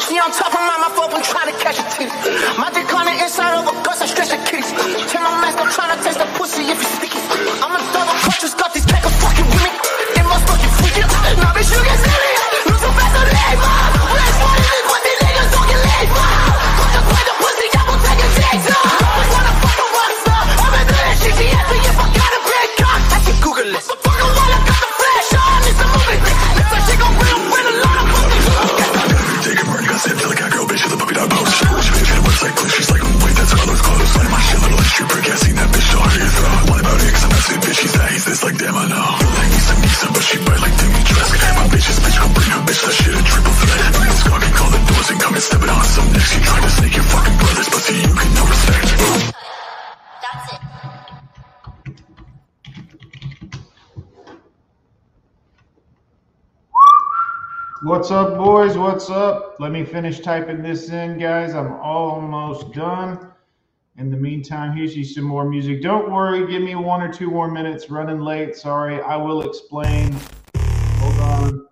She on top of talking my phone, I'm trying to catch a teeth. My dick on the inside of a gust, I stretch the kitties. Tell my mask, I'm trying to taste the pussy if it's sticky. I'm a double just got these pack of fucking women me. It must fucking freaking out. Now bitch, you get see it. Boys? What's up? Let me finish typing this in, guys. I'm almost done. In the meantime, here's you some more music. Don't worry, give me one or two more minutes. Running late. Sorry. I will explain. Hold on.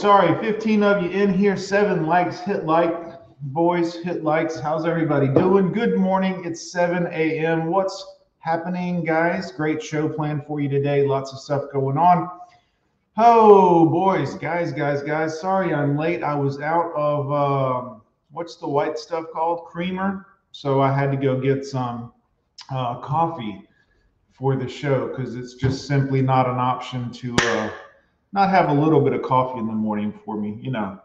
Sorry, 15 of you in here. Seven likes. Hit like. Boys, hit likes. How's everybody doing? Good morning. It's 7 a.m. What's happening, guys? Great show planned for you today. Lots of stuff going on. Oh, boys, guys, guys, guys. Sorry I'm late. I was out of, um, what's the white stuff called? Creamer. So I had to go get some uh, coffee for the show because it's just simply not an option to uh, not have a little bit of coffee in the morning for me, you know.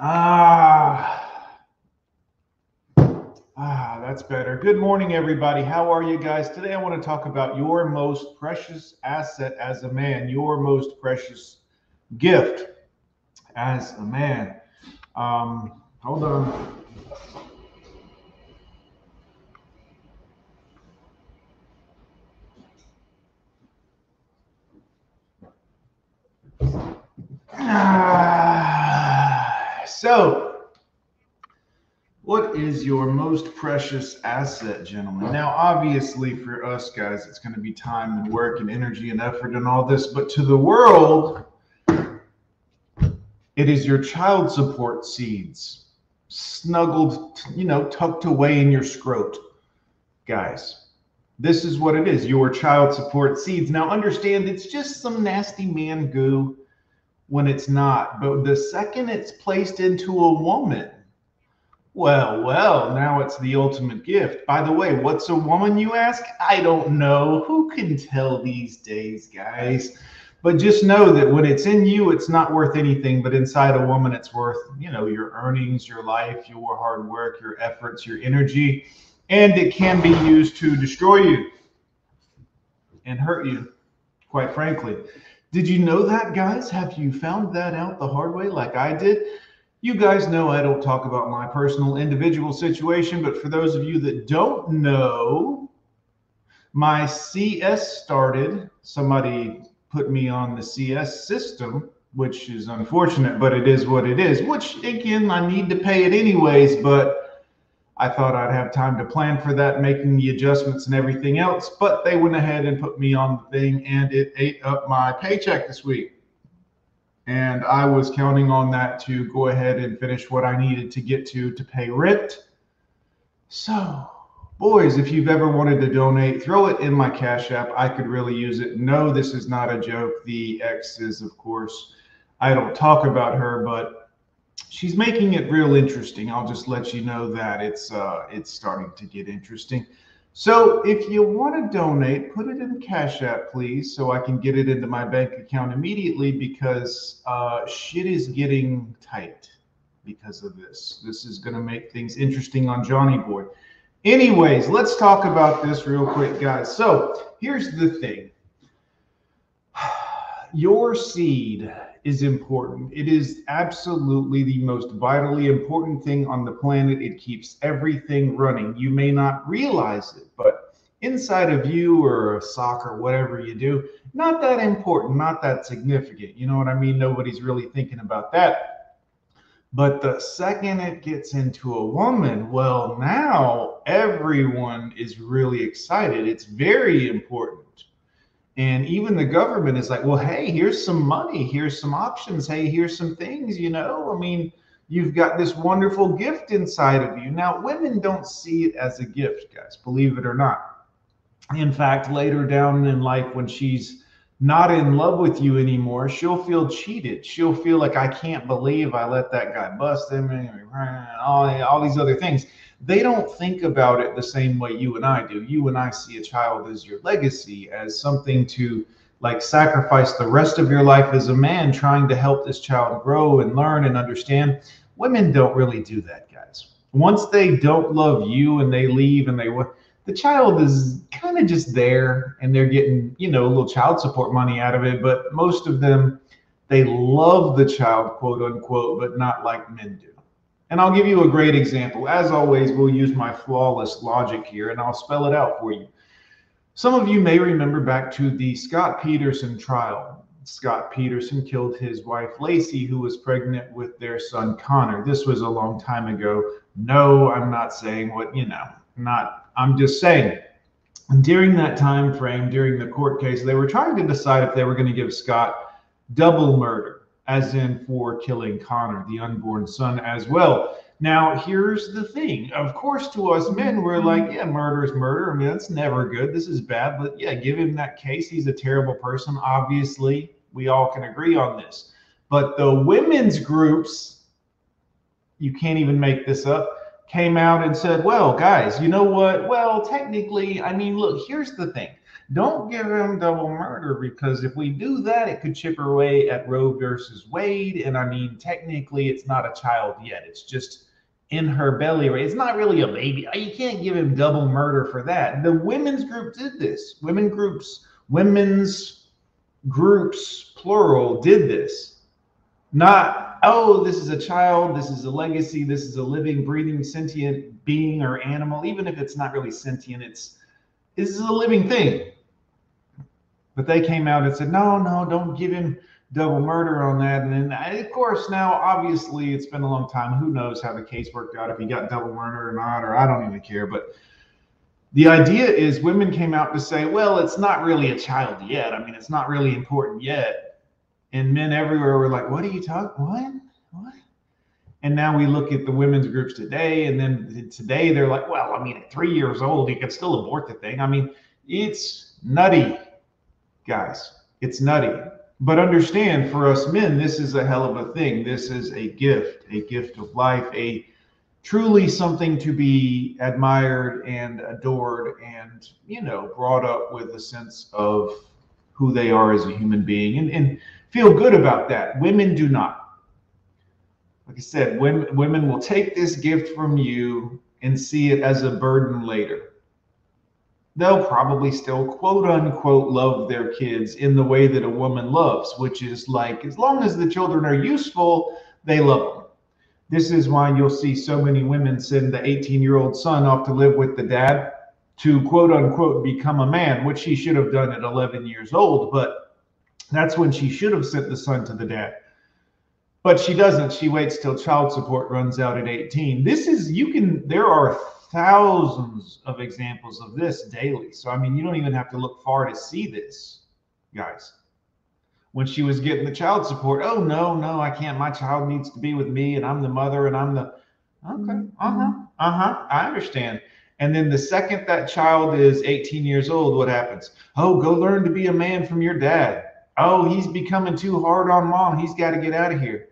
Ah, ah, that's better. Good morning, everybody. How are you guys? Today, I want to talk about your most precious asset as a man, your most precious gift as a man. Um, hold on. Ah, so, what is your most precious asset, gentlemen? Now, obviously, for us guys, it's going to be time and work and energy and effort and all this, but to the world, it is your child support seeds snuggled, you know, tucked away in your scrot, guys. This is what it is your child support seeds. Now, understand it's just some nasty man goo when it's not. But the second it's placed into a woman, well, well, now it's the ultimate gift. By the way, what's a woman, you ask? I don't know. Who can tell these days, guys? But just know that when it's in you, it's not worth anything. But inside a woman, it's worth, you know, your earnings, your life, your hard work, your efforts, your energy. And it can be used to destroy you and hurt you, quite frankly. Did you know that, guys? Have you found that out the hard way like I did? You guys know I don't talk about my personal individual situation, but for those of you that don't know, my CS started. Somebody put me on the CS system, which is unfortunate, but it is what it is, which again, I need to pay it anyways, but I thought I'd have time to plan for that, making the adjustments and everything else. But they went ahead and put me on the thing, and it ate up my paycheck this week. And I was counting on that to go ahead and finish what I needed to get to to pay rent. So, boys, if you've ever wanted to donate, throw it in my Cash App. I could really use it. No, this is not a joke. The X is, of course, I don't talk about her, but she's making it real interesting. I'll just let you know that it's uh, it's starting to get interesting. So if you want to donate, put it in Cash App, please, so I can get it into my bank account immediately because uh, shit is getting tight because of this. This is going to make things interesting on Johnny Boy. Anyways, let's talk about this real quick, guys. So here's the thing. Your seed is important. It is absolutely the most vitally important thing on the planet. It keeps everything running. You may not realize it, but inside of you or a sock or whatever you do, not that important, not that significant. You know what I mean? Nobody's really thinking about that. But the second it gets into a woman, well, now everyone is really excited. It's very important. And even the government is like, well, hey, here's some money, here's some options, hey, here's some things, you know. I mean, you've got this wonderful gift inside of you. Now, women don't see it as a gift, guys, believe it or not. In fact, later down in life, when she's not in love with you anymore, she'll feel cheated. She'll feel like I can't believe I let that guy bust him and all, all these other things they don't think about it the same way you and I do. You and I see a child as your legacy, as something to like sacrifice the rest of your life as a man trying to help this child grow and learn and understand. Women don't really do that, guys. Once they don't love you and they leave and they the child is kind of just there and they're getting, you know, a little child support money out of it, but most of them they love the child, quote unquote, but not like men do. And I'll give you a great example. As always, we'll use my flawless logic here and I'll spell it out for you. Some of you may remember back to the Scott Peterson trial. Scott Peterson killed his wife Laci, who was pregnant with their son Connor. This was a long time ago. No, I'm not saying what, you know, not, I'm just saying. During that time frame, during the court case, they were trying to decide if they were going to give Scott double murder as in for killing Connor, the unborn son, as well. Now, here's the thing. Of course, to us men, we're like, yeah, murder is murder. I mean, that's never good. This is bad. But yeah, give him that case. He's a terrible person. Obviously, we all can agree on this. But the women's groups, you can't even make this up, came out and said, well, guys, you know what? Well, technically, I mean, look, here's the thing don't give him double murder because if we do that, it could chip away at Roe versus Wade. And I mean, technically, it's not a child yet. It's just in her belly. It's not really a baby. You can't give him double murder for that. The women's group did this. Women groups, women's groups, plural, did this. Not, oh, this is a child, this is a legacy, this is a living, breathing, sentient being or animal. Even if it's not really sentient, it's this is a living thing. But they came out and said, no, no, don't give him double murder on that. And then, of course, now obviously it's been a long time. Who knows how the case worked out if he got double murder or not, or I don't even care. But the idea is women came out to say, well, it's not really a child yet. I mean, it's not really important yet. And men everywhere were like, what are you talking? What? What? And now we look at the women's groups today, and then today they're like, well, I mean, at three years old, you can still abort the thing. I mean, it's nutty guys. It's nutty. But understand for us men, this is a hell of a thing. This is a gift, a gift of life, a truly something to be admired and adored and, you know, brought up with a sense of who they are as a human being and, and feel good about that. Women do not. Like I said, women, women will take this gift from you and see it as a burden later they'll probably still quote unquote love their kids in the way that a woman loves, which is like as long as the children are useful, they love them. This is why you'll see so many women send the 18 year old son off to live with the dad to quote unquote become a man, which he should have done at 11 years old. But that's when she should have sent the son to the dad. But she doesn't. She waits till child support runs out at 18. This is, you can, there are thousands of examples of this daily. So, I mean, you don't even have to look far to see this, guys. When she was getting the child support, oh, no, no, I can't. My child needs to be with me, and I'm the mother, and I'm the, okay, uh huh, uh huh, I understand. And then the second that child is 18 years old, what happens? Oh, go learn to be a man from your dad. Oh, he's becoming too hard on mom. He's got to get out of here.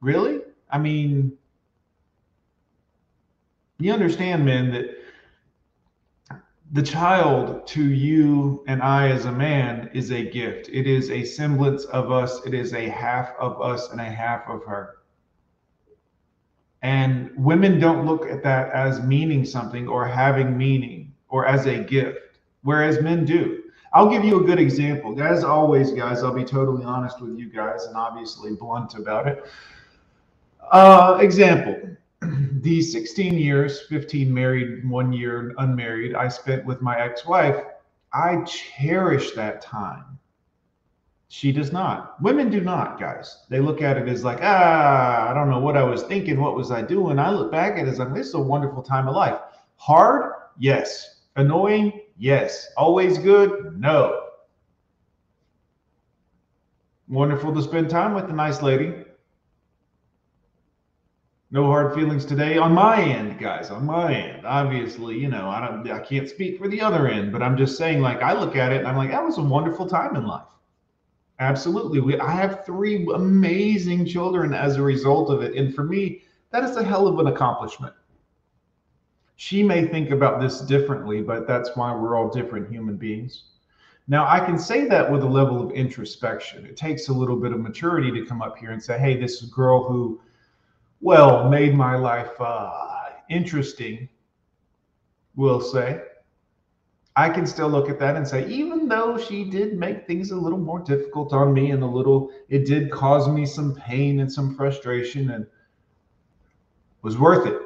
Really? I mean, you understand, men, that the child to you and I as a man is a gift. It is a semblance of us, it is a half of us and a half of her. And women don't look at that as meaning something or having meaning or as a gift, whereas men do. I'll give you a good example. As always, guys, I'll be totally honest with you guys and obviously blunt about it. Uh, example the 16 years, 15 married, one year unmarried, I spent with my ex wife, I cherish that time. She does not. Women do not, guys. They look at it as like, ah, I don't know what I was thinking. What was I doing? I look back at it as like, this is a wonderful time of life. Hard? Yes. Annoying? Yes. Always good? No. Wonderful to spend time with a nice lady. No hard feelings today. On my end guys on my end. Obviously you know i don't i can't speak for the other end but i'm just saying like i look at it and i'm like that was a wonderful time in life. Absolutely. We, i have three amazing children as a result of it. And for me that is a hell of an accomplishment she may think about this differently but that's why we're all different human beings now i can say that with a level of introspection it takes a little bit of maturity to come up here and say hey this girl who well, made my life uh, interesting, we'll say. I can still look at that and say, even though she did make things a little more difficult on me and a little, it did cause me some pain and some frustration and was worth it.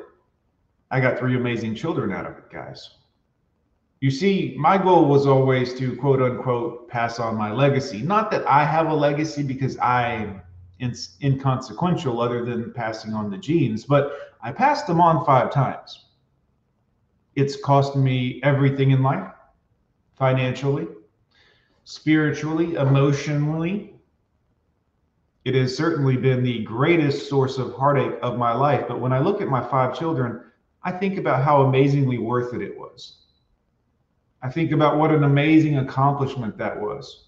I got three amazing children out of it, guys. You see, my goal was always to quote unquote pass on my legacy. Not that I have a legacy because I in, inconsequential other than passing on the genes, but I passed them on five times. It's cost me everything in life financially, spiritually, emotionally. It has certainly been the greatest source of heartache of my life. But when I look at my five children, I think about how amazingly worth it it was. I think about what an amazing accomplishment that was.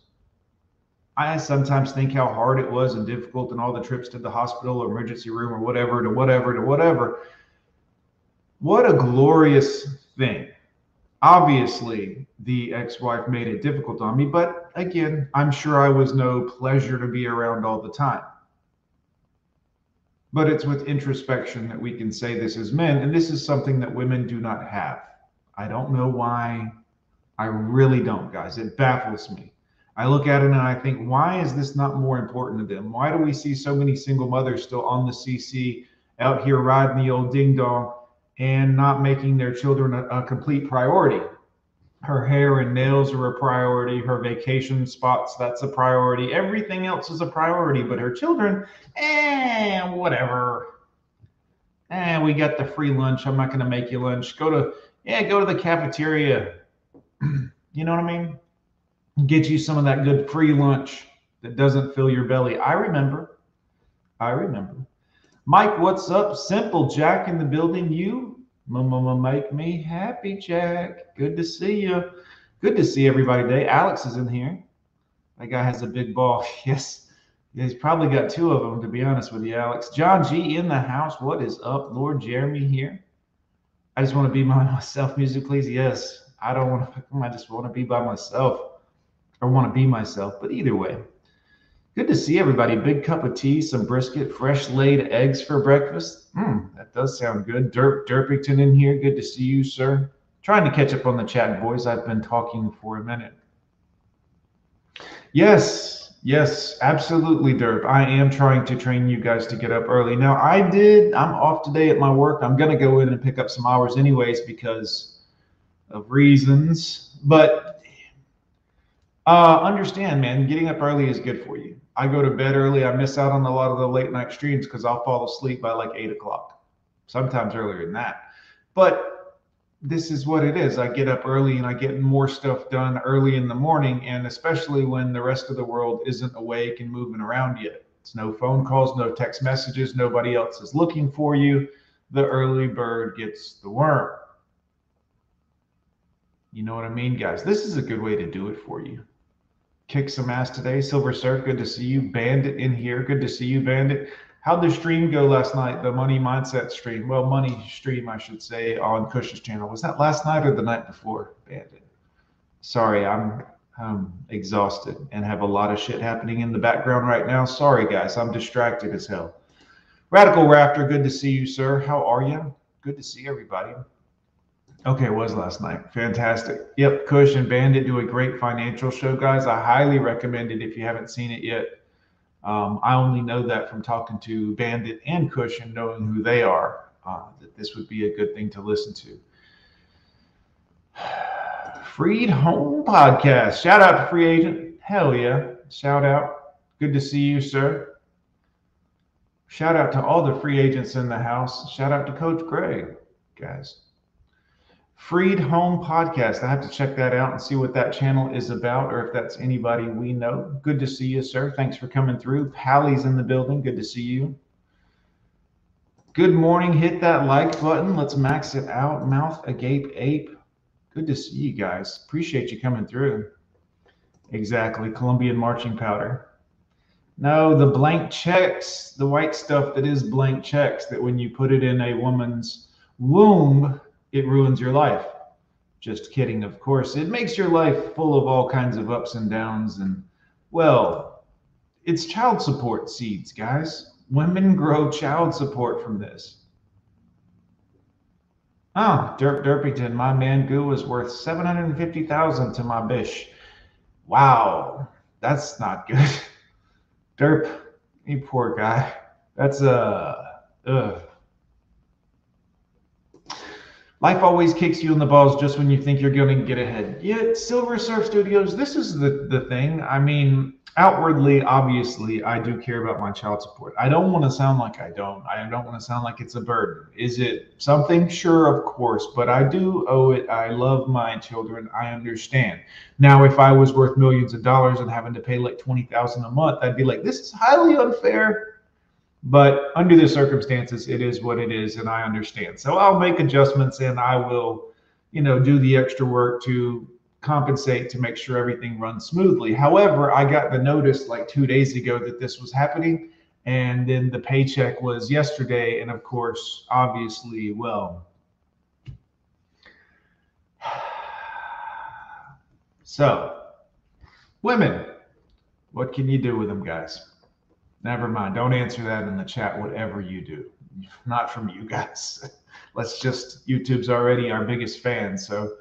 I sometimes think how hard it was and difficult and all the trips to the hospital or emergency room or whatever to whatever to whatever. What a glorious thing. Obviously, the ex wife made it difficult on me, but again, I'm sure I was no pleasure to be around all the time. But it's with introspection that we can say this as men, and this is something that women do not have. I don't know why. I really don't, guys. It baffles me. I look at it and I think, why is this not more important to them? Why do we see so many single mothers still on the CC out here riding the old ding dong and not making their children a, a complete priority? Her hair and nails are a priority. Her vacation spots, that's a priority. Everything else is a priority, but her children, eh, whatever. Eh, we got the free lunch. I'm not going to make you lunch. Go to, yeah, go to the cafeteria. you know what I mean? get you some of that good free lunch that doesn't fill your belly. I remember. I remember. Mike, what's up? Simple Jack in the building. You mama make me happy, Jack. Good to see you. Good to see everybody today. Alex is in here. That guy has a big ball. Yes. He's probably got two of them, to be honest with you, Alex. John G in the house. What is up? Lord Jeremy here. I just want to be by myself, music, please. Yes. I don't want to, I just want to be by myself or want to be myself. But either way, good to see everybody. Big cup of tea, some brisket, fresh laid eggs for breakfast. Hmm, does sound good. Derp Derpington in here. Good to see you, sir. Trying to catch up on the chat, boys. I've been talking for a minute. Yes, yes, absolutely, Derp. I am trying to train you guys to get up early. Now, I did, I'm off today at my work. I'm going to go in and pick up some hours, anyways, because of reasons. But uh, understand, man, getting up early is good for you. I go to bed early. I miss out on a lot of the late night streams because I'll fall asleep by like eight o'clock, sometimes earlier than that. But this is what it is. I get up early and I get more stuff done early in the morning, and especially when the rest of the world isn't awake and moving around yet. It's no phone calls, no text messages, nobody else is looking for you. The early bird gets the worm. You know what I mean, guys? This is a good way to do it for you. Kick some ass today. Silver Surf, good to see you. Bandit in here, good to see you, Bandit. How'd the stream go last night? The money mindset stream. Well, money stream, I should say, on Cush's channel. Was that last night or the night before? Bandit. Sorry, I'm I'm exhausted and have a lot of shit happening in the background right now. Sorry, guys, I'm distracted as hell. Radical Raptor, good to see you, sir. How are you? Good to see everybody. Okay, it was last night. Fantastic. Yep, Cush and Bandit do a great financial show, guys. I highly recommend it if you haven't seen it yet. Um, I only know that from talking to Bandit and Cushion, knowing who they are, uh, that this would be a good thing to listen to. Freed Home Podcast. Shout out to Free Agent. Hell yeah. Shout out. Good to see you, sir. Shout out to all the free agents in the house. Shout out to Coach Greg, guys. Freed Home Podcast. I have to check that out and see what that channel is about or if that's anybody we know. Good to see you, sir. Thanks for coming through. Pally's in the building. Good to see you. Good morning. Hit that like button. Let's max it out. Mouth agape ape. Good to see you guys. Appreciate you coming through. Exactly. Colombian marching powder. No, the blank checks, the white stuff that is blank checks, that when you put it in a woman's womb, it ruins your life. Just kidding, of course. It makes your life full of all kinds of ups and downs. And, well, it's child support seeds, guys. Women grow child support from this. Ah, Derp Derpington, my man Goo is worth 750000 to my bish. Wow, that's not good. Derp, you poor guy. That's, uh, ugh. Life always kicks you in the balls just when you think you're going to get ahead. Yet, Silver Surf Studios, this is the, the thing. I mean, outwardly, obviously, I do care about my child support. I don't want to sound like I don't. I don't want to sound like it's a burden. Is it something? Sure, of course, but I do owe it. I love my children. I understand. Now, if I was worth millions of dollars and having to pay like 20000 a month, I'd be like, this is highly unfair but under the circumstances, it is what it is, and I understand. So I'll make adjustments and I will, you know, do the extra work to compensate to make sure everything runs smoothly. However, I got the notice like two days ago that this was happening, and then the paycheck was yesterday, and of course, obviously, well. So, women, what can you do with them, guys? Never mind. Don't answer that in the chat, whatever you do. Not from you guys. Let's just, YouTube's already our biggest fan. So,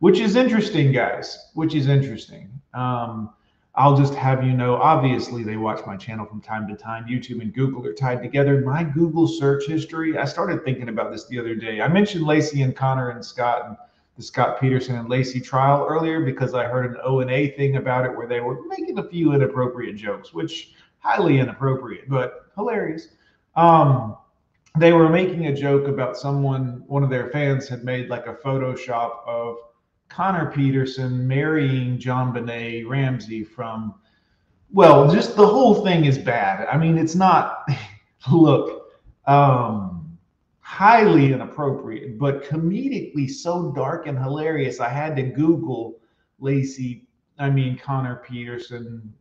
which is interesting, guys, which is interesting. Um, I'll just have you know, obviously, they watch my channel from time to time. YouTube and Google are tied together. My Google search history, I started thinking about this the other day. I mentioned Laci and Connor and Scott and the Scott Peterson and Laci trial earlier because I heard an O and A thing about it where they were making a few inappropriate jokes, which highly inappropriate, but hilarious. Um, they were making a joke about someone, one of their fans had made like a Photoshop of Connor Peterson marrying JonBenét Ramsey from, well, just the whole thing is bad. I mean, it's not, look, um, highly inappropriate, but comedically so dark and hilarious. I had to Google Laci, I mean, Connor Peterson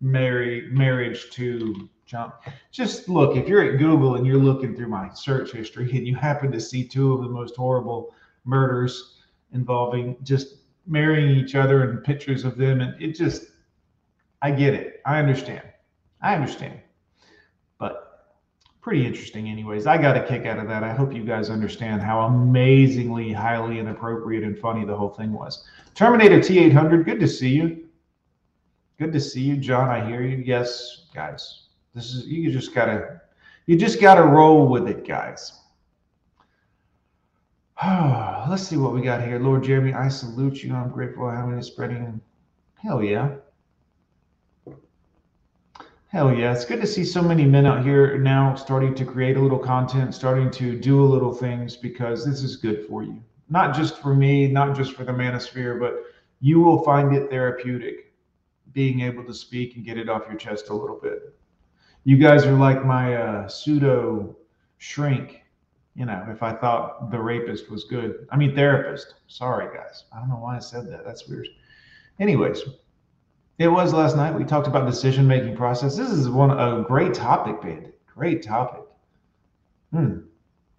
marry marriage to John. Just look, if you're at Google and you're looking through my search history and you happen to see two of the most horrible murders involving just marrying each other and pictures of them, and it just, I get it. I understand. I understand. But pretty interesting, anyways. I got a kick out of that. I hope you guys understand how amazingly, highly inappropriate and funny the whole thing was. Terminator T800, good to see you. Good to see you, John. I hear you. Yes, guys. This is you just gotta you just gotta roll with it, guys. Let's see what we got here. Lord Jeremy, I salute you. I'm grateful having it spreading. Hell yeah. Hell yeah. It's good to see so many men out here now starting to create a little content, starting to do a little things because this is good for you. Not just for me, not just for the manosphere, but you will find it therapeutic being able to speak and get it off your chest a little bit. You guys are like my uh, pseudo shrink you know, if I thought the rapist was good. I mean, therapist. Sorry, guys. I don't know why I said that. That's weird. Anyways, it was last night. We talked about decision making process. This is one a great topic, Bandit. Great topic. Hmm.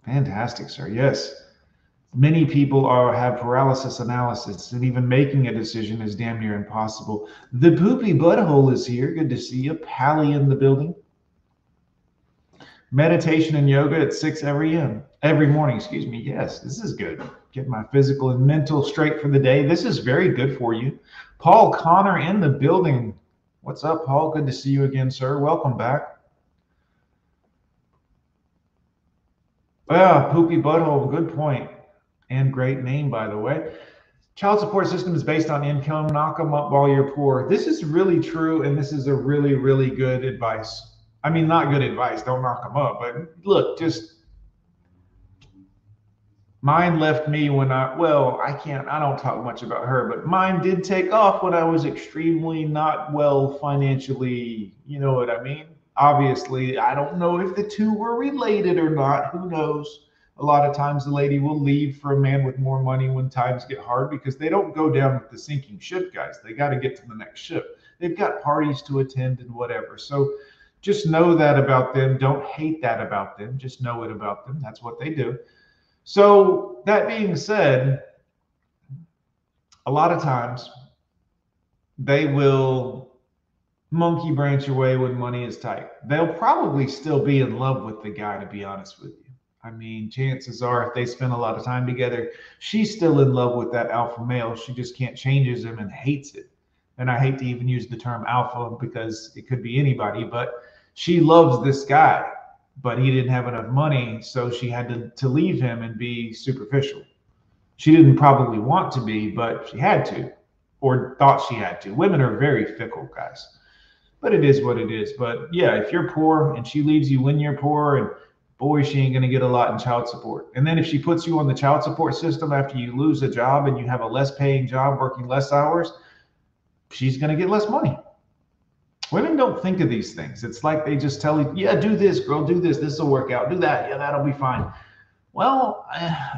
Fantastic, sir. Yes. Many people are have paralysis analysis, and even making a decision is damn near impossible. The poopy butthole is here. Good to see you. Pally in the building. Meditation and yoga at 6 every m every morning. Excuse me. Yes this is good. Get my physical and mental straight for the day. This is very good for you. Paul connor in the building. What's up paul? Good to see you again sir. Welcome back. Well poopy butthole. Good point and great name by the way child support system is based on income knock them up while you're poor this is really true and this is a really really good advice I mean, not good advice. Don't knock them up. But look, just mine left me when I, well, I can't, I don't talk much about her, but mine did take off when I was extremely not well financially. You know what I mean? Obviously, I don't know if the two were related or not. Who knows? A lot of times the lady will leave for a man with more money when times get hard because they don't go down with the sinking ship, guys. They got to get to the next ship. They've got parties to attend and whatever. So, just know that about them. Don't hate that about them. Just know it about them. That's what they do. So, that being said, a lot of times they will monkey branch away when money is tight. They'll probably still be in love with the guy, to be honest with you. I mean, chances are, if they spend a lot of time together, she's still in love with that alpha male. She just can't change him and hates it. And I hate to even use the term alpha because it could be anybody, but she loves this guy, but he didn't have enough money, so she had to, to leave him and be superficial. She didn't probably want to be, but she had to, or thought she had to. Women are very fickle, guys. But it is what it is. But yeah, if you're poor and she leaves you when you're poor, and boy, she ain't going to get a lot in child support. And then if she puts you on the child support system after you lose a job and you have a less paying job working less hours, she's going to get less money. Women don't think of these things. It's like they just tell you, yeah, do this, girl, do this. This will work out. Do that. Yeah, that'll be fine. Well,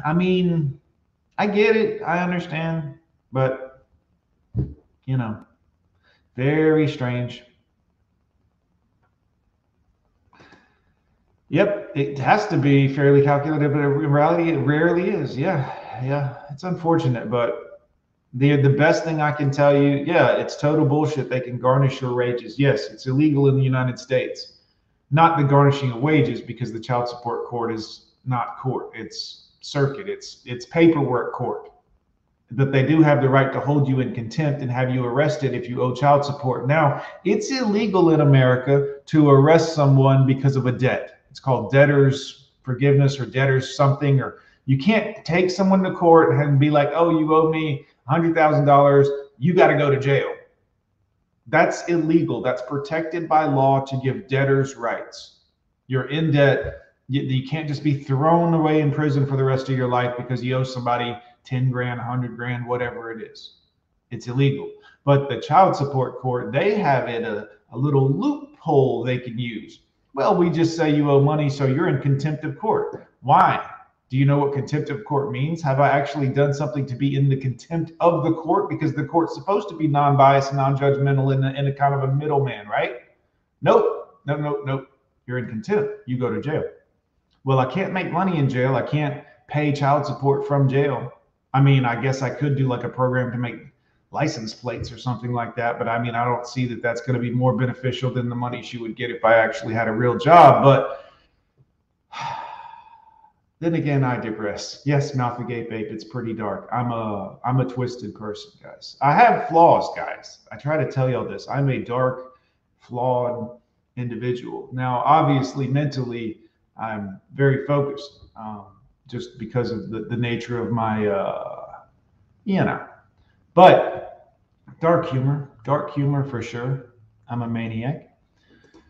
I mean, I get it. I understand. But, you know, very strange. Yep, it has to be fairly calculated, but in reality, it rarely is. Yeah, yeah, it's unfortunate, but the the best thing I can tell you, yeah, it's total bullshit. They can garnish your wages. Yes, it's illegal in the United States. Not the garnishing of wages because the child support court is not court. It's circuit. It's it's paperwork court. But they do have the right to hold you in contempt and have you arrested if you owe child support. Now, it's illegal in America to arrest someone because of a debt. It's called debtor's forgiveness or debtor's something or you can't take someone to court and be like, "Oh, you owe me $100,000, you got to go to jail. That's illegal. That's protected by law to give debtors rights. You're in debt. You, you, can't just be thrown away in prison for the rest of your life because you owe somebody 10 grand, 100 grand, whatever it is. It's illegal. But the child support court, they have it a, a little loophole they can use. Well, we just say you owe money, so you're in contempt of court. Why? Do you know what contempt of court means? Have I actually done something to be in the contempt of the court? Because the court's supposed to be non biased and non judgmental in a kind of a middleman, right? Nope, no, no, nope. You're in contempt. You go to jail. Well, I can't make money in jail. I can't pay child support from jail. I mean, I guess I could do like a program to make license plates or something like that. But I mean, I don't see that that's going to be more beneficial than the money she would get if I actually had a real job. But then again, I digress. Yes, mouth agape ape. It's pretty dark. I'm a I'm a twisted person, guys. I have flaws, guys. I try to tell y'all this. I'm a dark, flawed individual. Now, obviously, mentally, I'm very focused, um, just because of the, the nature of my, uh, you know. But dark humor, dark humor for sure. I'm a maniac.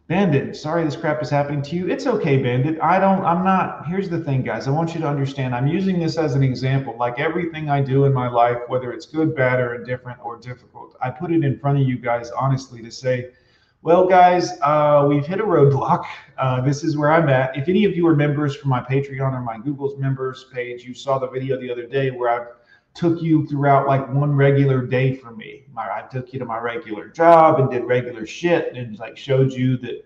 Bandit, sorry this crap is happening to you. It's okay, Bandit. I don't, I'm not. Here's the thing, guys. I want you to understand I'm using this as an example. Like everything I do in my life, whether it's good, bad, or indifferent or difficult, I put it in front of you guys honestly to say, well, guys, uh, we've hit a roadblock. Uh, this is where I'm at. If any of you are members from my Patreon or my Google's members page, you saw the video the other day where I took you throughout like one regular day for me. My, I took you to my regular job and did regular shit and like showed you that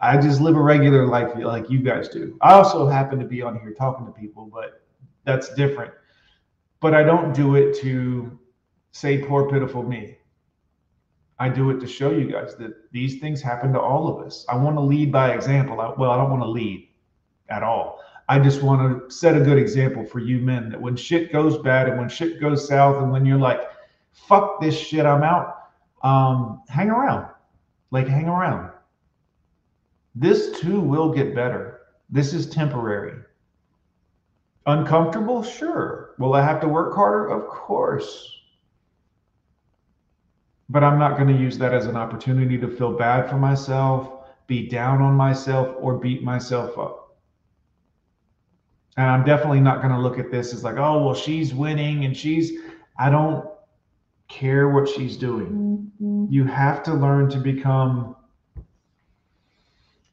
I just live a regular life like you guys do. I also happen to be on here talking to people, but that's different. But I don't do it to say poor pitiful me. I do it to show you guys that these things happen to all of us. I want to lead by example. I, well, I don't want to lead at all. I just want to set a good example for you men that when shit goes bad and when shit goes south and when you're like, fuck this shit, I'm out, um, hang around. Like, hang around. This too will get better. This is temporary. Uncomfortable? Sure. Will I have to work harder? Of course. But I'm not going to use that as an opportunity to feel bad for myself, be down on myself, or beat myself up. And I'm definitely not going to look at this as like, oh, well, she's winning and she's, I don't care what she's doing. Mm-hmm. You have to learn to become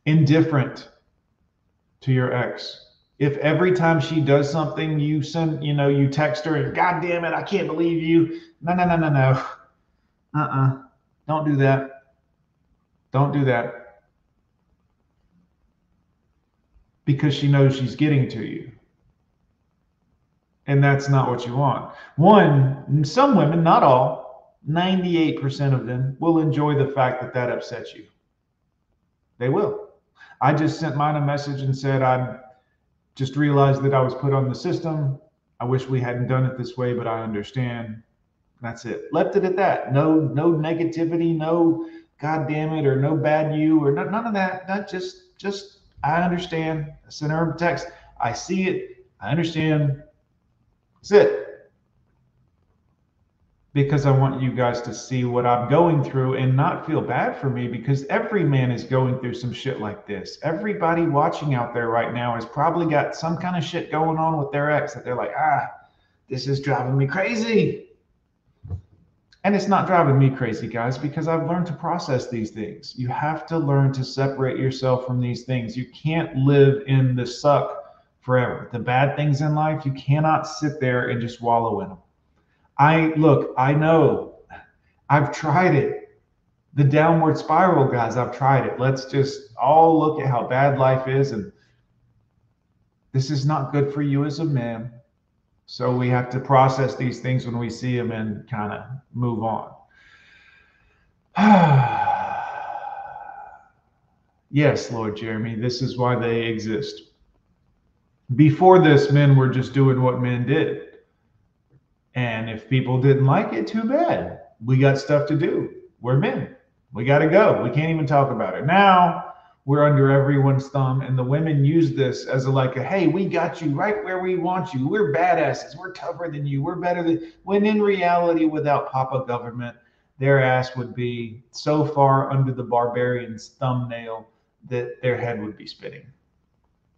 indifferent to your ex. If every time she does something, you send, you know, you text her and God damn it, I can't believe you. No, no, no, no, no. Uh uh-uh. uh. Don't do that. Don't do that. Because she knows she's getting to you. And that's not what you want. One, some women, not all, 98% of them will enjoy the fact that that upsets you. They will. I just sent mine a message and said, I just realized that I was put on the system. I wish we hadn't done it this way, but I understand. That's it. Left it at that. No, no negativity, no God damn it, or no bad you, or no, none of that. Not just, just I understand. I sent her a text. I see it. I understand. That's it. Because I want you guys to see what I'm going through and not feel bad for me because every man is going through some shit like this. Everybody watching out there right now has probably got some kind of shit going on with their ex that they're like, ah, this is driving me crazy. And it's not driving me crazy, guys, because I've learned to process these things. You have to learn to separate yourself from these things. You can't live in the suck forever. The bad things in life, you cannot sit there and just wallow in them. I look, I know I've tried it. The downward spiral, guys, I've tried it. Let's just all look at how bad life is. And this is not good for you as a man. So we have to process these things when we see them and kind of move on. yes, Lord Jeremy, this is why they exist. Before this, men were just doing what men did. And if people didn't like it, too bad. We got stuff to do. We're men. We got to go. We can't even talk about it. Now, we're under everyone's thumb and the women use this as a like a hey we got you right where we want you. We're badasses. We're tougher than you. We're better than when in reality without papa government their ass would be so far under the barbarian's thumbnail that their head would be spinning.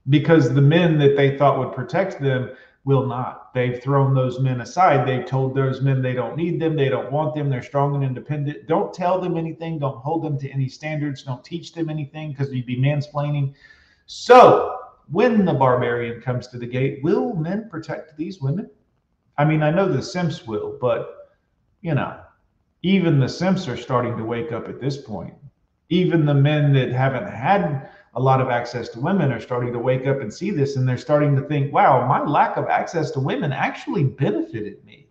Because the men that they thought would protect them will not. They've thrown those men aside. They've told those men they don't need them, they don't want them, they're strong and independent. Don't tell them anything, don't hold them to any standards, don't teach them anything because you'd be mansplaining. So, when the barbarian comes to the gate, will men protect these women? I mean, I know the simps will, but you know, even the simps are starting to wake up at this point. Even the men that haven't had a lot of access to women are starting to wake up and see this and they're starting to think, wow, my lack of access to women actually benefited me.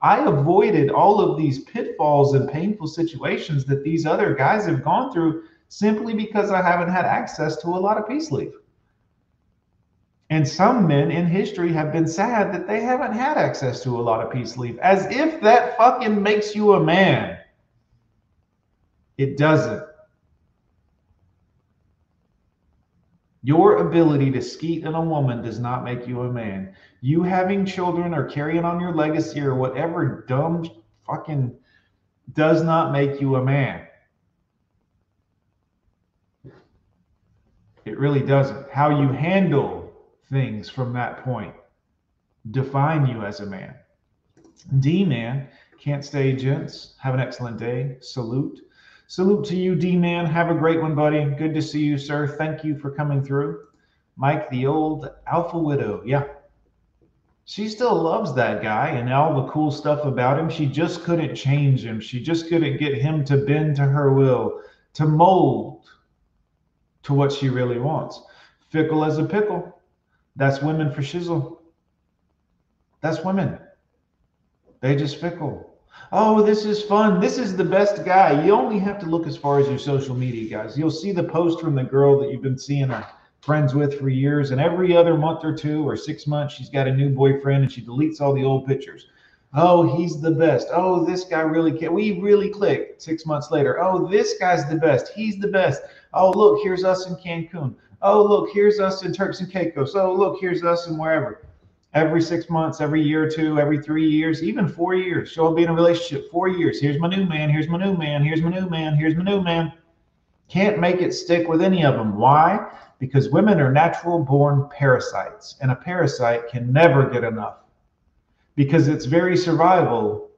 I avoided all of these pitfalls and painful situations that these other guys have gone through simply because I haven't had access to a lot of peace leave. And some men in history have been sad that they haven't had access to a lot of peace leave, as if that fucking makes you a man. It doesn't. Your ability to skeet in a woman does not make you a man. You having children or carrying on your legacy or whatever dumb fucking does not make you a man. It really doesn't. How you handle things from that point define you as a man. D man, can't stay, gents. Have an excellent day. Salute. Salute to you, D man. Have a great one, buddy. Good to see you, sir. Thank you for coming through. Mike, the old alpha widow. Yeah. She still loves that guy and all the cool stuff about him. She just couldn't change him. She just couldn't get him to bend to her will, to mold to what she really wants. Fickle as a pickle. That's women for shizzle. That's women. They just fickle. Oh, this is fun. This is the best guy. You only have to look as far as your social media, guys. You'll see the post from the girl that you've been seeing or friends with for years, and every other month or two or six months, she's got a new boyfriend and she deletes all the old pictures. Oh, he's the best. Oh, this guy really can. We really click. Six months later. Oh, this guy's the best. He's the best. Oh, look, here's us in Cancun. Oh, look, here's us in Turks and Caicos. Oh, look, here's us in wherever every six months, every year or two, every three years, even four years. She'll be in a relationship four years. Here's my new man. Here's my new man. Here's my new man. Here's my new man. Can't make it stick with any of them. Why? Because women are natural born parasites, and a parasite can never get enough because its very survival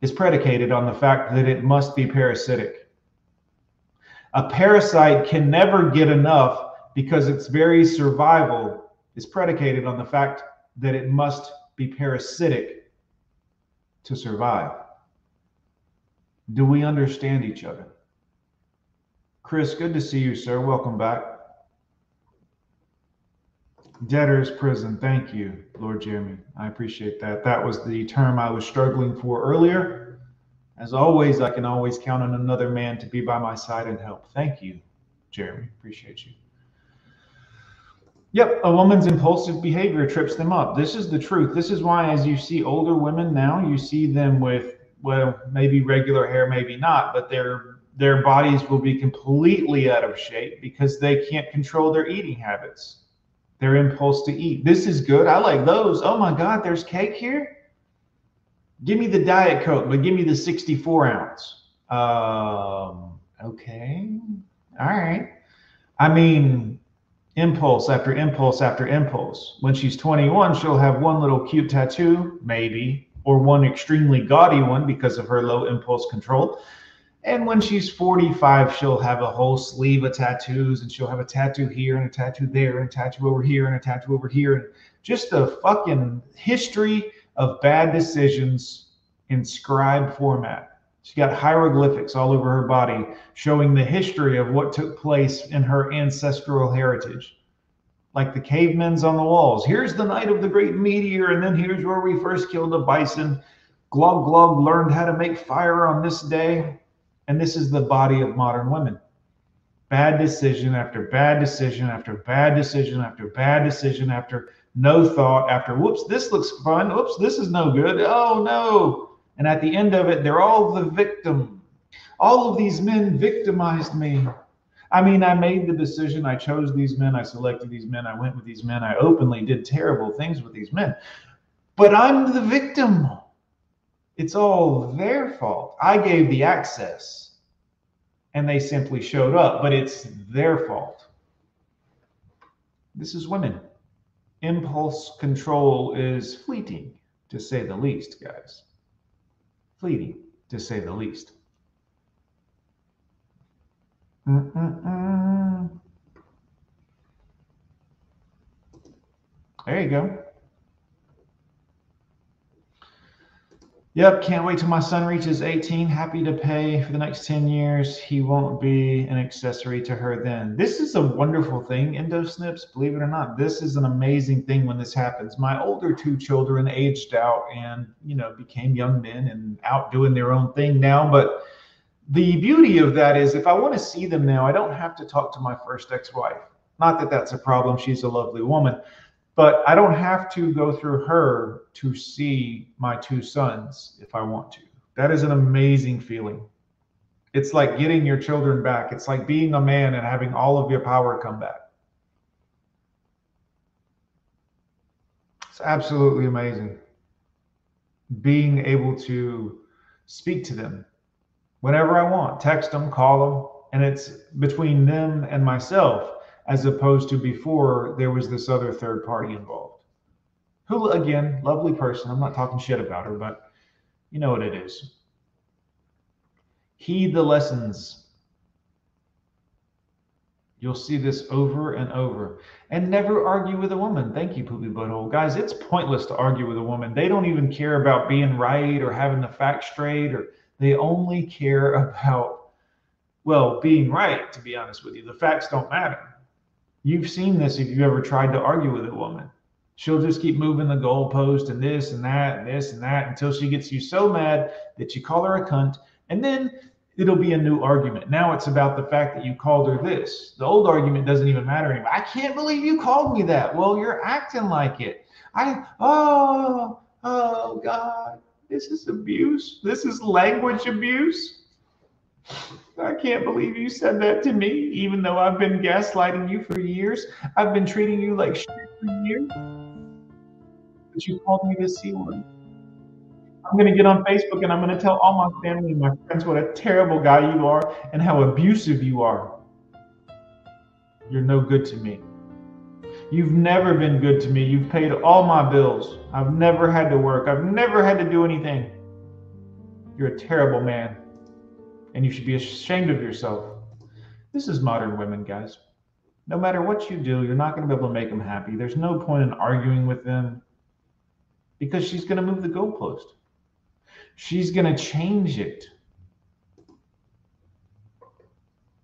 is predicated on the fact that it must be parasitic. A parasite can never get enough because its very survival is predicated on the fact that it must be parasitic to survive. Do we understand each other? Chris, good to see you, sir. Welcome back. Debtor's prison. Thank you, Lord Jeremy. I appreciate that. That was the term I was struggling for earlier. As always, I can always count on another man to be by my side and help. Thank you, Jeremy. Appreciate you. Yep, a woman's impulsive behavior trips them up. This is the truth. This is why, as you see older women now, you see them with, well, maybe regular hair, maybe not, but their their bodies will be completely out of shape because they can't control their eating habits, their impulse to eat. This is good. I like those. Oh my God, there's cake here. Give me the diet coke, but give me the 64 ounce. Um, okay, all right. I mean, impulse after impulse after impulse. When she's 21, she'll have one little cute tattoo, maybe, or one extremely gaudy one because of her low impulse control. And when she's 45, she'll have a whole sleeve of tattoos and she'll have a tattoo here and a tattoo there and a tattoo over here and a tattoo over here. And just a fucking history of bad decisions in scribe format. She's got hieroglyphics all over her body showing the history of what took place in her ancestral heritage. Like the cavemen's on the walls. Here's the night of the great meteor, and then here's where we first killed a bison. Glug Glug learned how to make fire on this day. And this is the body of modern women. Bad decision after bad decision after bad decision after bad decision after no thought after whoops, this looks fun. Whoops, this is no good. Oh no. And at the end of it, they're all the victim. All of these men victimized me. I mean, I made the decision. I chose these men. I selected these men. I went with these men. I openly did terrible things with these men. But I'm the victim. It's all their fault. I gave the access and they simply showed up, but it's their fault. This is women. Impulse control is fleeting, to say the least, guys fleeting, to say the least. Mm-mm-mm. There you go. Yep, can't wait till my son reaches 18. Happy to pay for the next 10 years. He won't be an accessory to her then. This is a wonderful thing, EndoSnips. Believe it or not, this is an amazing thing when this happens. My older two children aged out and, you know, became young men and out doing their own thing now. But the beauty of that is if I want to see them now, I don't have to talk to my first ex wife. Not that that's a problem. She's a lovely woman But I don't have to go through her to see my two sons if I want to. That is an amazing feeling. It's like getting your children back. It's like being a man and having all of your power come back. It's absolutely amazing. Being able to speak to them whenever I want, text them, call them, and it's between them and myself as opposed to before there was this other third party involved. Who, again, lovely person. I'm not talking shit about her, but you know what it is. Heed the lessons. You'll see this over and over. And never argue with a woman. Thank you, Poopy Butthole. Guys, it's pointless to argue with a woman. They don't even care about being right or having the facts straight, or they only care about, well, being right, to be honest with you. The facts don't matter. You've seen this if you've ever tried to argue with a woman. She'll just keep moving the goalpost and this and that and this and that until she gets you so mad that you call her a cunt. And then it'll be a new argument. Now it's about the fact that you called her this. The old argument doesn't even matter anymore. I can't believe you called me that. Well, you're acting like it. I, oh, oh, God, this is abuse. This is language abuse. I can't believe you said that to me, even though I've been gaslighting you for years. I've been treating you like shit for years. But you called me the C word. I'm going to get on Facebook and I'm going to tell all my family and my friends what a terrible guy you are and how abusive you are. You're no good to me. You've never been good to me. You've paid all my bills. I've never had to work. I've never had to do anything. You're a terrible man and you should be ashamed of yourself. This is modern women, guys. No matter what you do, you're not going to be able to make them happy. There's no point in arguing with them because she's going to move the goalpost. She's going to change it.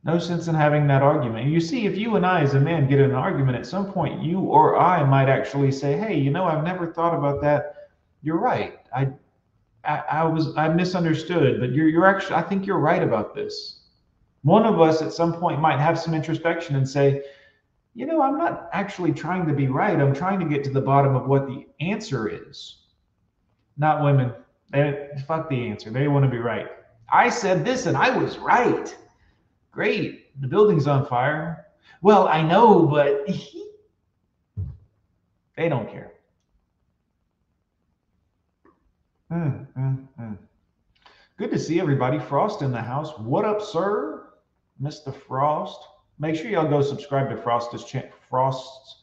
No sense in having that argument. You see, if you and I, as a man, get in an argument, at some point, you or I might actually say, Hey, you know, I've never thought about that. You're right. I I, I was I misunderstood, but you're you're actually I think you're right about this. One of us at some point might have some introspection and say, you know, I'm not actually trying to be right. I'm trying to get to the bottom of what the answer is. Not women. They fuck the answer. They want to be right. I said this and I was right. Great. The building's on fire. Well, I know, but they don't care. Mm, mm, mm. Good to see everybody. Frost in the house. What up, sir? Mr. Frost. Make sure y'all go subscribe to Frost's cha- Frost's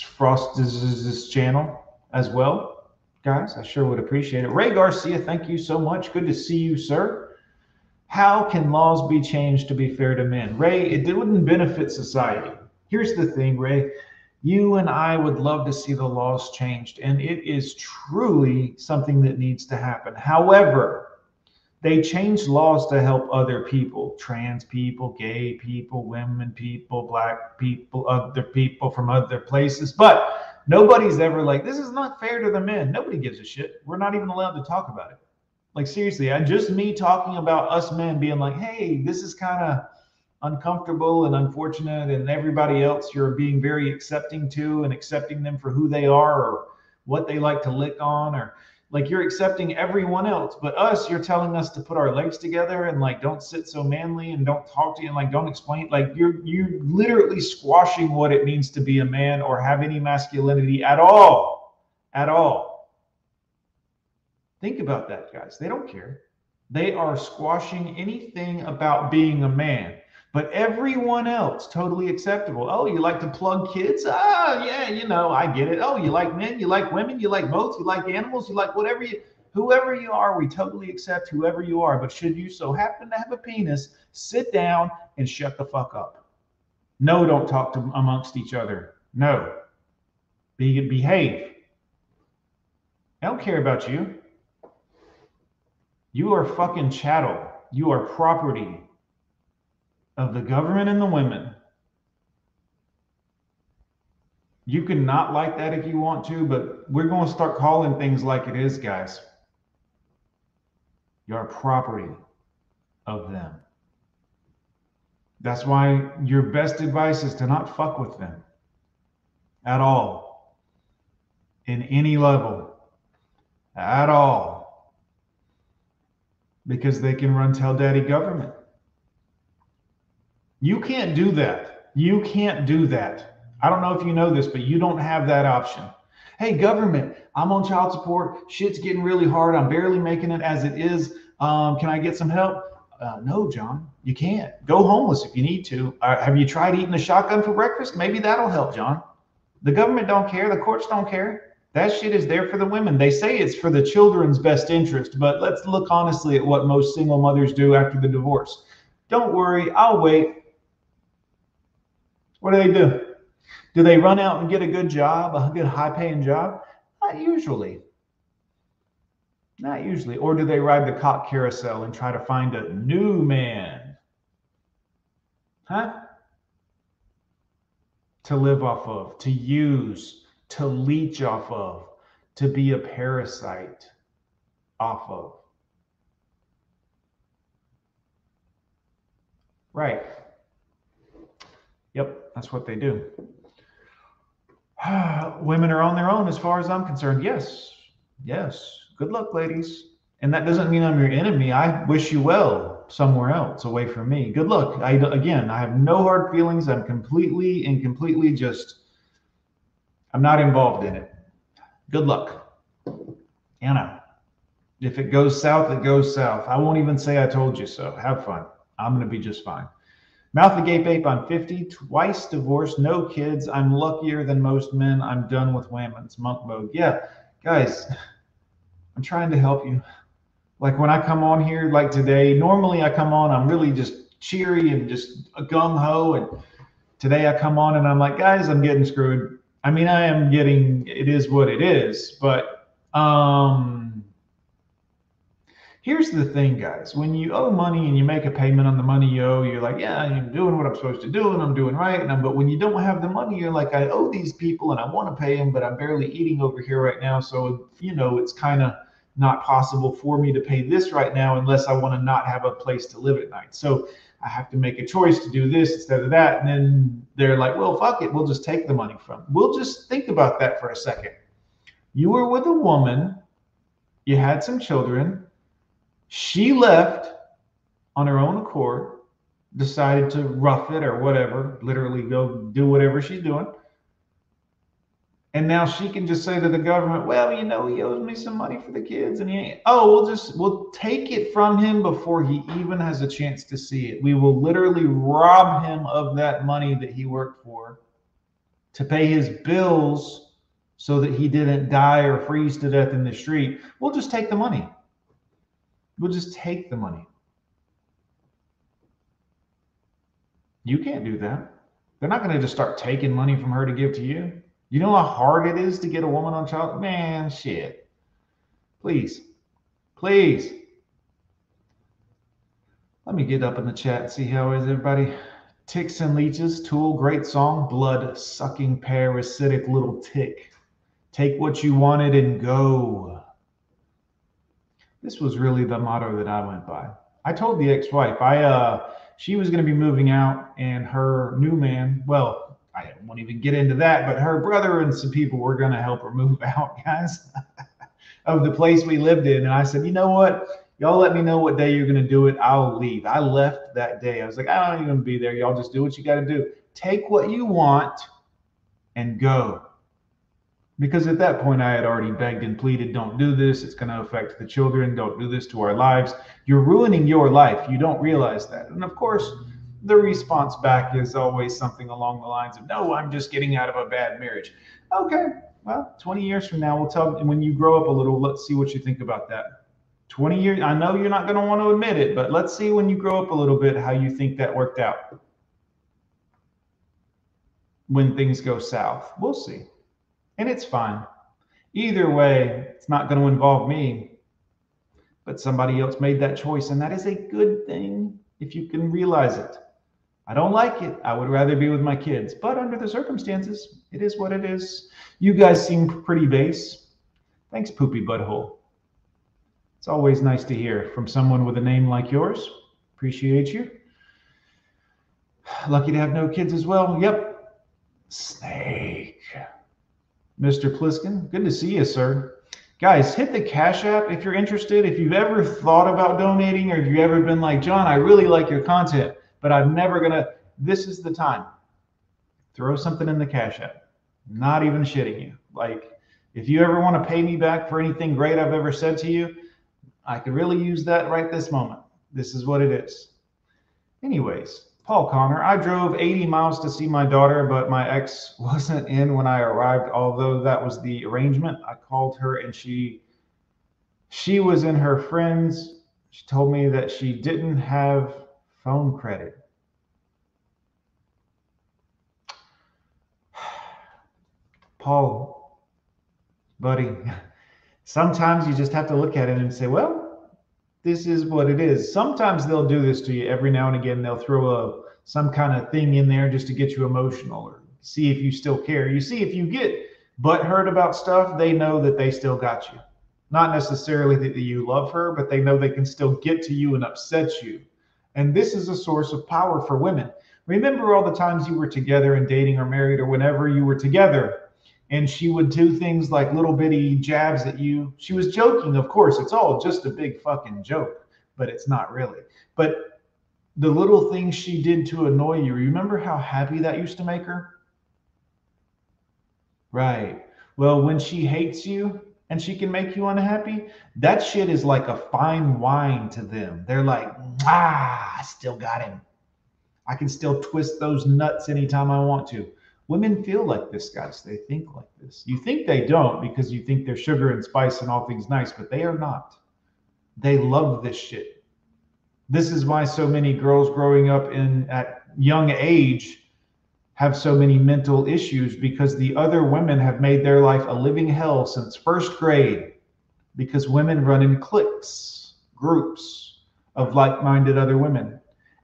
Frost's channel as well, guys. I sure would appreciate it. Ray Garcia, thank you so much. Good to see you, sir. How can laws be changed to be fair to men? Ray, it wouldn't benefit society. Here's the thing, Ray you and I would love to see the laws changed, and it is truly something that needs to happen. However, they change laws to help other people trans people, gay people, women people, black people, other people from other places. But nobody's ever like, this is not fair to the men. Nobody gives a shit. We're not even allowed to talk about it. Like, seriously, I just me talking about us men being like, hey, this is kind of uncomfortable and unfortunate and everybody else you're being very accepting to and accepting them for who they are or what they like to lick on or like you're accepting everyone else but us you're telling us to put our legs together and like don't sit so manly and don't talk to you and like don't explain like you're you literally squashing what it means to be a man or have any masculinity at all at all. Think about that guys. They don't care. They are squashing anything about being a man but everyone else totally acceptable. Oh, you like to plug kids? Oh, yeah, you know, I get it. Oh, you like men, you like women, you like both, you like animals, you like whatever you whoever you are, we totally accept whoever you are. But should you so happen to have a penis, sit down and shut the fuck up. No, don't talk to amongst each other. No. Be behave. I don't care about you. You are fucking chattel. You are property of the government and the women. You can not like that if you want to, but we're going to start calling things like it is, guys. You're property of them. That's why your best advice is to not fuck with them. at all in any level at all because they can run tell daddy government. You can't do that. You can't do that. I don't know if you know this, but you don't have that option. Hey, government, I'm on child support. Shit's getting really hard. I'm barely making it as it is. Um, can I get some help? Uh, no, John, you can't. Go homeless if you need to. Uh, have you tried eating a shotgun for breakfast? Maybe that'll help, John. The government don't care. The courts don't care. That shit is there for the women. They say it's for the children's best interest, but let's look honestly at what most single mothers do after the divorce. Don't worry, I'll wait. What do they do? Do they run out and get a good job, a good high paying job? Not usually. Not usually. Or do they ride the cock carousel and try to find a new man? Huh? To live off of, to use, to leech off of, to be a parasite off of. Right. Yep, that's what they do. Women are on their own as far as I'm concerned. Yes. Yes. Good luck, ladies. And that doesn't mean I'm your enemy. I wish you well somewhere else away from me. Good luck. I again, I have no hard feelings. I'm completely and completely just I'm not involved in it. Good luck. Anna. If it goes south, it goes south. I won't even say I told you so. Have fun. I'm going to be just fine. Mouth the Gape Ape, I'm 50, twice divorced, no kids. I'm luckier than most men. I'm done with women's monk mode. Yeah, guys, I'm trying to help you. Like when I come on here, like today, normally I come on, I'm really just cheery and just a gung ho. And today I come on and I'm like, guys, I'm getting screwed. I mean, I am getting, it is what it is. But, um, here's the thing, guys. When you owe money and you make a payment on the money you owe, you're like, yeah, I'm doing what I'm supposed to do and I'm doing right. And I'm, but when you don't have the money, you're like, I owe these people and I want to pay them, but I'm barely eating over here right now. So, you know, it's kind of not possible for me to pay this right now unless I want to not have a place to live at night. So I have to make a choice to do this instead of that. And then they're like, well, fuck it. We'll just take the money from. We'll just think about that for a second. You were with a woman, you had some children, she left on her own accord, decided to rough it or whatever, literally go do whatever she's doing. And now she can just say to the government, well, you know, he owes me some money for the kids. And he oh, we'll just, we'll take it from him before he even has a chance to see it. We will literally rob him of that money that he worked for to pay his bills so that he didn't die or freeze to death in the street. We'll just take the money. We'll just take the money. You can't do that. They're not going to just start taking money from her to give to you. You know how hard it is to get a woman on child? Man, shit. Please, please. Let me get up in the chat and see how is everybody. Ticks and leeches, Tool, great song. Blood sucking parasitic little tick. Take what you wanted and go. This was really the motto that I went by. I told the ex-wife I uh she was going to be moving out and her new man, well, I won't even get into that, but her brother and some people were going to help her move out, guys, of the place we lived in. And I said, you know what? Y'all let me know what day you're going to do it. I'll leave. I left that day. I was like, I don't even be there. Y'all just do what you got to do. Take what you want and go because at that point I had already begged and pleaded, don't do this. It's going to affect the children. Don't do this to our lives. You're ruining your life. You don't realize that. And of course, the response back is always something along the lines of, no, I'm just getting out of a bad marriage. Okay, well, 20 years from now, we'll tell when you grow up a little, let's see what you think about that. 20 years, I know you're not going to want to admit it, but let's see when you grow up a little bit how you think that worked out. When things go south, we'll see and it's fine. Either way, it's not going to involve me, but somebody else made that choice, and that is a good thing if you can realize it. I don't like it. I would rather be with my kids, but under the circumstances, it is what it is. You guys seem pretty base. Thanks, Poopy Butthole. It's always nice to hear from someone with a name like yours. Appreciate you. Lucky to have no kids as well. Yep. Snake. Mr. Pliskin, good to see you, sir. Guys, hit the Cash App if you're interested. If you've ever thought about donating or if you've ever been like, John, I really like your content, but I'm never going to, this is the time. Throw something in the Cash App. Not even shitting you. Like, if you ever want to pay me back for anything great I've ever said to you, I could really use that right this moment. This is what it is. Anyways, Paul Connor, I drove 80 miles to see my daughter, but my ex wasn't in when I arrived. Although that was the arrangement, I called her and she she was in her friends. She told me that she didn't have phone credit. Paul, buddy, sometimes you just have to look at it and say, well, this is what it is. Sometimes they'll do this to you every now and again. They'll throw a some kind of thing in there just to get you emotional or see if you still care. You see, if you get butt hurt about stuff, they know that they still got you. Not necessarily that you love her, but they know they can still get to you and upset you. And this is a source of power for women. Remember all the times you were together and dating or married or whenever you were together and she would do things like little bitty jabs at you. She was joking, of course. It's all just a big fucking joke, but it's not really. But the little things she did to annoy you, remember how happy that used to make her? Right. Well, when she hates you and she can make you unhappy, that shit is like a fine wine to them. They're like, ah, I still got him. I can still twist those nuts anytime I want to. Women feel like this, guys. They think like this. You think they don't because you think they're sugar and spice and all things nice, but they are not. They love this shit. This is why so many girls growing up in at young age have so many mental issues because the other women have made their life a living hell since first grade because women run in cliques, groups of like-minded other women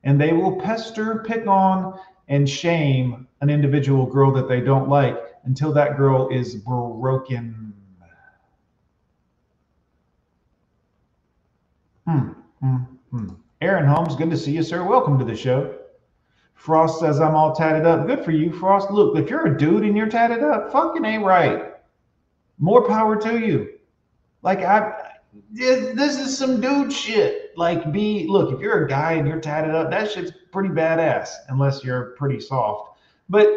and they will pester, pick on, and shame an individual girl that they don't like until that girl is broken. Hmm, hmm, hmm. Aaron Holmes, good to see you, sir. Welcome to the show. Frost says I'm all tatted up. Good for you, Frost. Look, if you're a dude and you're tatted up, fucking ain't right. More power to you. Like I, this is some dude shit. Like, be look, if you're a guy and you're tatted up, that shit's pretty badass, unless you're pretty soft. But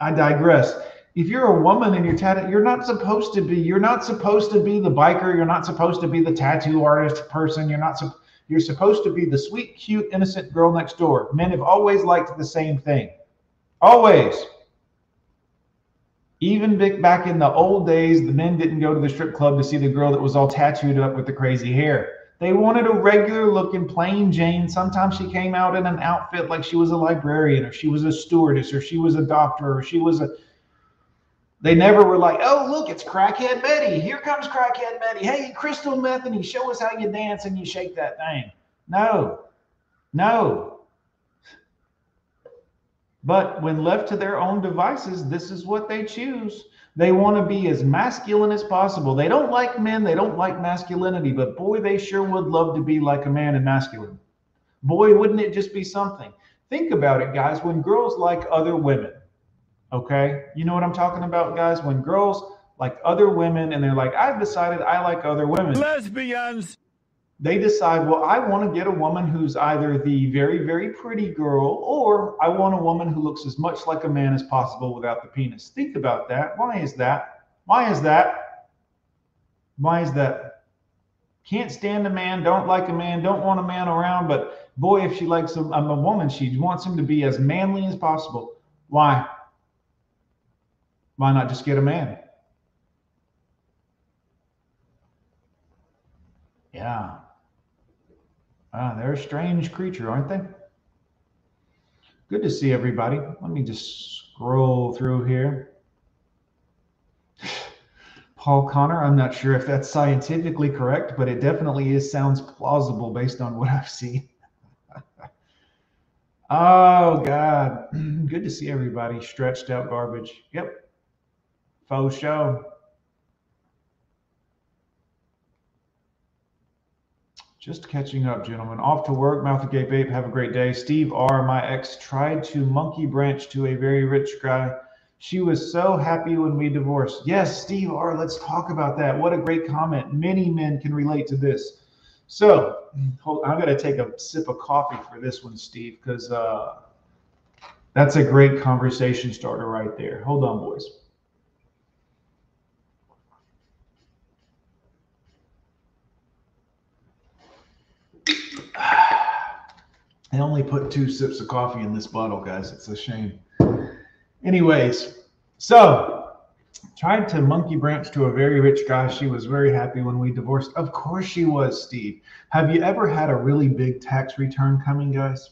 I digress. If you're a woman and you're tattooed, you're not supposed to be. You're not supposed to be the biker. You're not supposed to be the tattoo artist person. You're not. You're supposed to be the sweet, cute, innocent girl next door. Men have always liked the same thing. Always. Even back in the old days, the men didn't go to the strip club to see the girl that was all tattooed up with the crazy hair. They wanted a regular looking plain Jane. Sometimes she came out in an outfit like she was a librarian or she was a stewardess or she was a doctor or she was a. They never were like, oh, look, it's Crackhead Betty. Here comes Crackhead Betty. Hey, Crystal Metheny, show us how you dance and you shake that thing. No, no. But when left to their own devices, this is what they choose. They want to be as masculine as possible. They don't like men, they don't like masculinity, but boy, they sure would love to be like a man and masculine. Boy, wouldn't it just be something? Think about it, guys. When girls like other women, okay? You know what I'm talking about, guys? When girls like other women and they're like, I've decided I like other women. Lesbians they decide, well, I want to get a woman who's either the very, very pretty girl, or I want a woman who looks as much like a man as possible without the penis. Think about that. Why is that? Why is that? Why is that? Can't stand a man, don't like a man, don't want a man around, but boy, if she likes a, a woman, she wants him to be as manly as possible. Why? Why not just get a man? Yeah. Ah, they're a strange creature, aren't they? Good to see everybody. Let me just scroll through here. Paul Connor, I'm not sure if that's scientifically correct, but it definitely is sounds plausible based on what I've seen. oh God. Good to see everybody. Stretched out garbage. Yep. Faux show. Just catching up, gentlemen. Off to work. Mouth agape ape. Have a great day. Steve R. My ex tried to monkey branch to a very rich guy. She was so happy when we divorced. Yes, Steve R, let's talk about that. What a great comment. Many men can relate to this. So hold, I'm going to take a sip of coffee for this one, Steve, because uh, that's a great conversation starter right there. Hold on, boys. I only put two sips of coffee in this bottle, guys. It's a shame. Anyways, so tried to monkey branch to a very rich guy. She was very happy when we divorced. Of course she was, Steve. Have you ever had a really big tax return coming, guys?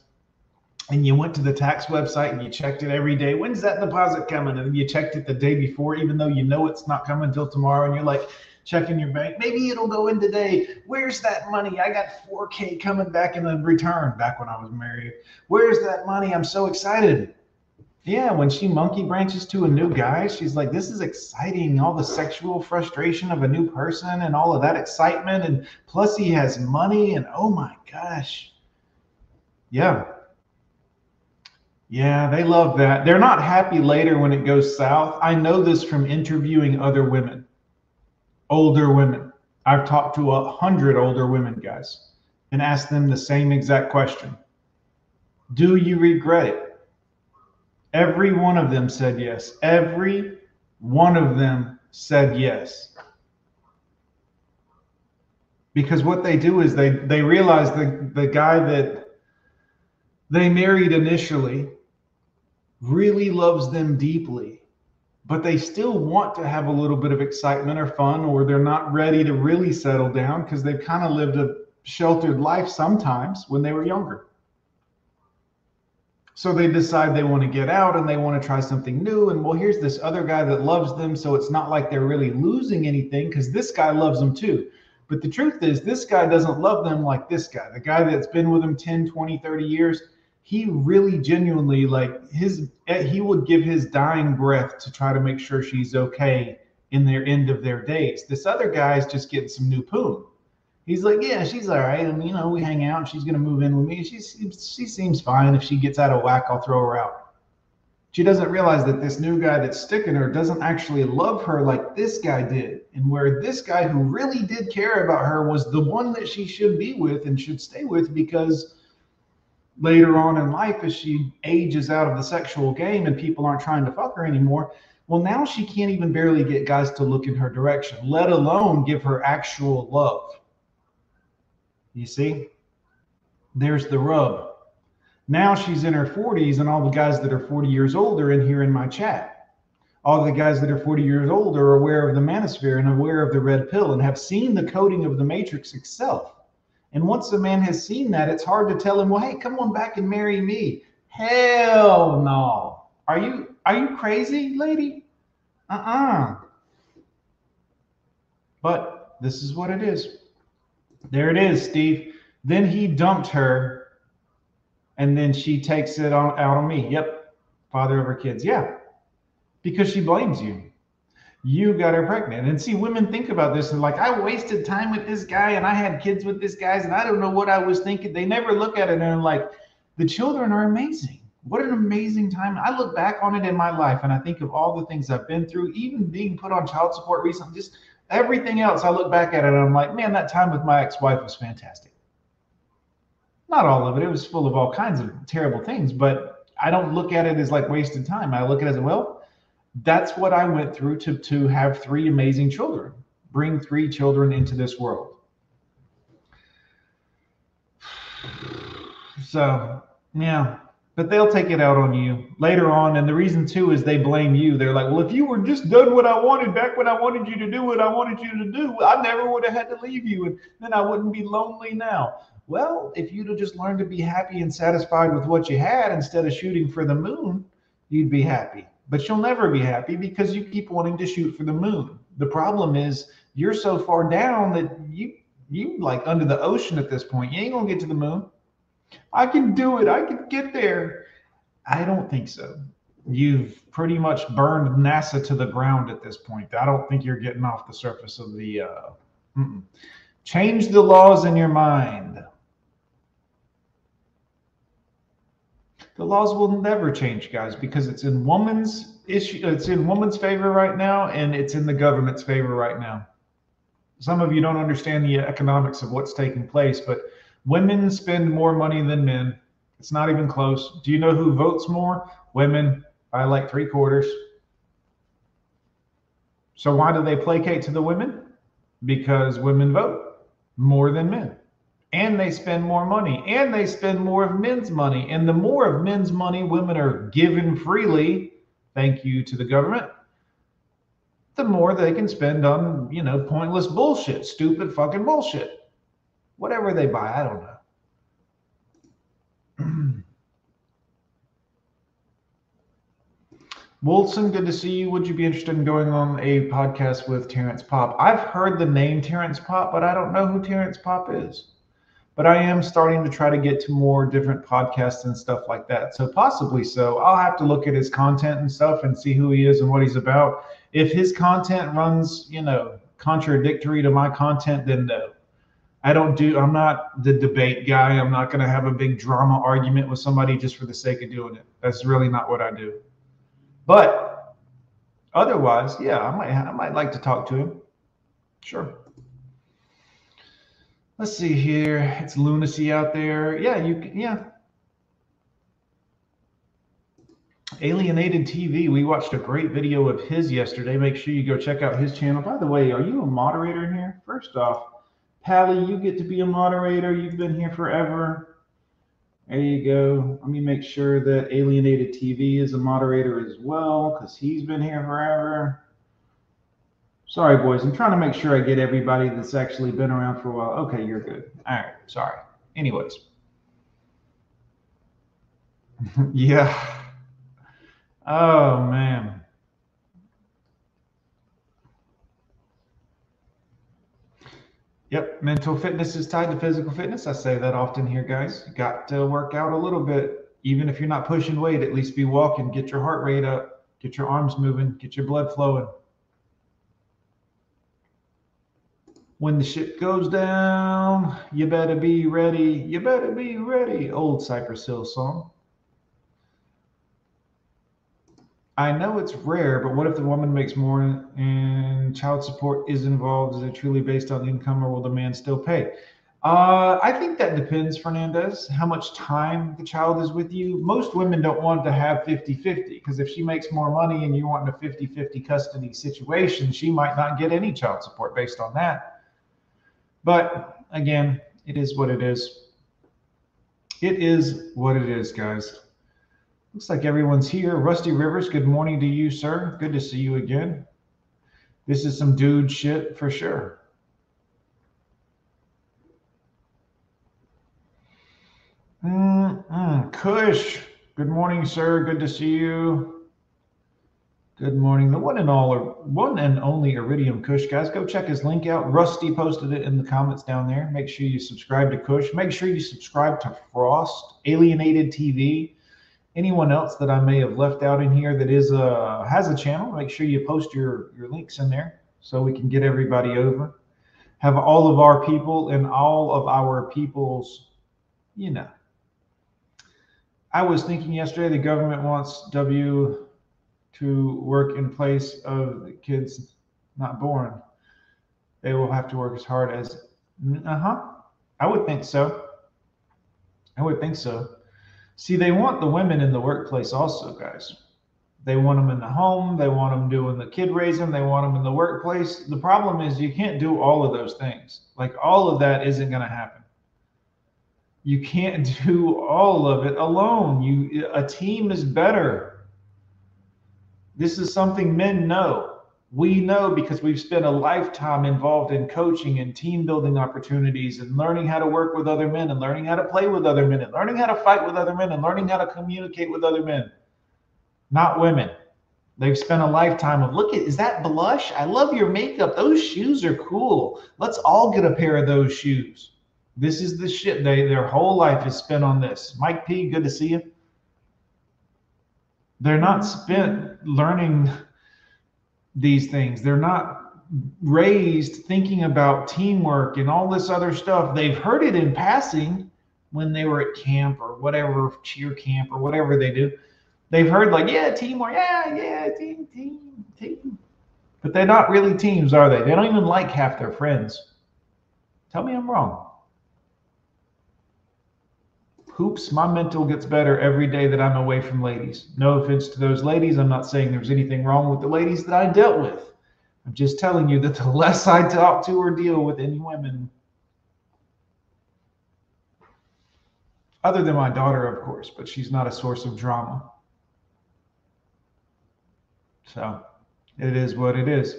And you went to the tax website and you checked it every day. When's that deposit coming? And you checked it the day before, even though you know it's not coming until tomorrow. And you're like, checking your bank. Maybe it'll go in today. Where's that money? I got 4K coming back in the return back when I was married. Where's that money? I'm so excited. Yeah, when she monkey branches to a new guy, she's like, This is exciting. All the sexual frustration of a new person and all of that excitement. And plus, he has money. And oh my gosh. Yeah. Yeah, they love that. They're not happy later when it goes south. I know this from interviewing other women, older women. I've talked to a hundred older women, guys, and asked them the same exact question Do you regret it? Every one of them said yes. Every one of them said yes. Because what they do is they they realize the the guy that they married initially really loves them deeply, but they still want to have a little bit of excitement or fun, or they're not ready to really settle down because they've kind of lived a sheltered life sometimes when they were younger. So they decide they want to get out and they want to try something new. And well, here's this other guy that loves them. So it's not like they're really losing anything because this guy loves them too. But the truth is, this guy doesn't love them like this guy. The guy that's been with them 10, 20, 30 years, he really genuinely, like his, he would give his dying breath to try to make sure she's okay in their end of their days. This other guy's just getting some new poon he's like, yeah, she's all right. And, you know, we hang out she's to move in with me. She, she seems fine. If she gets out of whack, I'll throw her out. She doesn't realize that this new guy that's sticking her doesn't actually love her like this guy did. And where this guy who really did care about her was the one that she should be with and should stay with because later on in life, as she ages out of the sexual game and people aren't trying to fuck her anymore, well, now she can't even barely get guys to look in her direction, let alone give her actual love. You see? There's the rub. Now she's in her 40s, and all the guys that are 40 years old are in here in my chat. All the guys that are 40 years old are aware of the manosphere and aware of the red pill and have seen the coding of the matrix itself. And once a man has seen that, it's hard to tell him, well, hey, come on back and marry me. Hell no. Are you are you crazy, lady? Uh-uh. But this is what it is. There it is, Steve. Then he dumped her, and then she takes it on, out on me. Yep, father of her kids. Yeah, because she blames you. You got her pregnant. And see, women think about this and like, I wasted time with this guy, and I had kids with this guy, and I don't know what I was thinking. They never look at it and like, the children are amazing. What an amazing time. I look back on it in my life and I think of all the things I've been through, even being put on child support recently, just Everything else, I look back at it and I'm like, man, that time with my ex wife was fantastic. Not all of it, it was full of all kinds of terrible things, but I don't look at it as like wasted time. I look at it as, well, that's what I went through to, to have three amazing children, bring three children into this world. So, yeah, but they'll take it out on you later on. And the reason too is they blame you. They're like, well, if you were just done what I wanted back when I wanted you to do what I wanted you to do, I never would have had to leave you. And then I wouldn't be lonely now. Well, if you'd have just learned to be happy and satisfied with what you had instead of shooting for the moon, you'd be happy. But you'll never be happy because you keep wanting to shoot for the moon. The problem is you're so far down that you you like under the ocean at this point. You ain't gonna get to the moon. I can do it. I can get there. I don't think so. You've pretty much burned NASA to the ground at this point. I don't think you're getting off the surface of the. Uh, change the laws in your mind. The laws will never change, guys, because it's in woman's issue it's in woman's favor right now and it's in the government's favor right now. Some of you don't understand the economics of what's taking place but women spend more money than men. It's not even close. Do you know who votes more? Women by like three quarters so why do they placate to the women? Because women vote more than men and they spend more money. And they spend more of men's money. And the more of men's money women are given freely thank you to the government the more they can spend on you know pointless bullshit stupid fucking bullshit. Whatever they buy i don't know. Wilson, good to see you. Would you be interested in going on a podcast with Terrence Popp? I've heard the name Terrence Popp, but I don't know who Terrence Popp is but I am starting to try to get to more different podcasts and stuff like that. So possibly so. I'll have to look at his content and stuff and see who he is and what he's about. If his content runs, you know, contradictory to my content, then no. I don't do I'm not the debate guy. I'm not going to have a big drama argument with somebody just for the sake of doing it. That's really not what I do. But otherwise, yeah, I might I might like to talk to him. Sure let's see here. It's lunacy out there. Yeah, you can. yeah. Alienated TV. We watched a great video of his yesterday. Make sure you go check out his channel. By the way, are you a moderator in here? First off, Pally, you get to be a moderator. You've been here forever. There you go. Let me make sure that Alienated TV is a moderator as well because he's been here forever. Sorry, boys. I'm trying to make sure I get everybody that's actually been around for a while. Okay, you're good. All right. Sorry. Anyways. yeah. Oh, man. Yep, mental fitness is tied to physical fitness. I say that often here, guys. You got to work out a little bit. Even if you're not pushing weight, at least be walking, get your heart rate up, get your arms moving, get your blood flowing. When the ship goes down, you better be ready. You better be ready. Old Cypress Hill song. I know it's rare, but what if the woman makes more and child support is involved? Is it truly based on income or will the man still pay? Uh, I think that depends, Fernandez, how much time the child is with you. Most women don't want to have 50 50 because if she makes more money and you want a 50 50 custody situation, she might not get any child support based on that. But again, it is what it is. It is what it is, guys. Looks like everyone's here. Rusty Rivers, good morning to you, sir. Good to see you again. This is some dude shit for sure. Mm-mm. Kush, good morning, sir. Good to see you. Good morning. The one and all, one and only Iridium Kush, guys. Go check his link out. Rusty posted it in the comments down there. Make sure you subscribe to Kush. Make sure you subscribe to Frost, Alienated TV. Anyone else that I may have left out in here that is a has a channel, make sure you post your your links in there so we can get everybody over. Have all of our people and all of our people's, you know. I was thinking yesterday the government wants W to work in place of the kids not born. They will have to work as hard as, uh huh. I would think so. I would think so. See, they want the women in the workplace also, guys. They want them in the home. They want them doing the kid raising. They want them in the workplace. The problem is you can't do all of those things. Like all of that isn't going to happen. You can't do all of it alone. You a team is better. This is something men know. We know because we've spent a lifetime involved in coaching and team building opportunities and learning how to work with other men and learning how to play with other men and learning how to fight with other men and learning how to communicate with other men. Not women. They've spent a lifetime of look at is that blush? I love your makeup. Those shoes are cool. Let's all get a pair of those shoes. This is the shit they their whole life is spent on this. Mike P, good to see you they're not spent learning these things. They're not raised thinking about teamwork and all this other stuff. They've heard it in passing when they were at camp or whatever, cheer camp or whatever they do. They've heard like, yeah, teamwork, yeah, yeah, team, team, team. But they're not really teams, are they? They don't even like half their friends. Tell me I'm wrong. Hoops, my mental gets better every day that I'm away from ladies. No offense to those ladies. I'm not saying there's anything wrong with the ladies that I dealt with. I'm just telling you that the less I talk to or deal with any women, other than my daughter, of course, but she's not a source of drama. So it is what it is.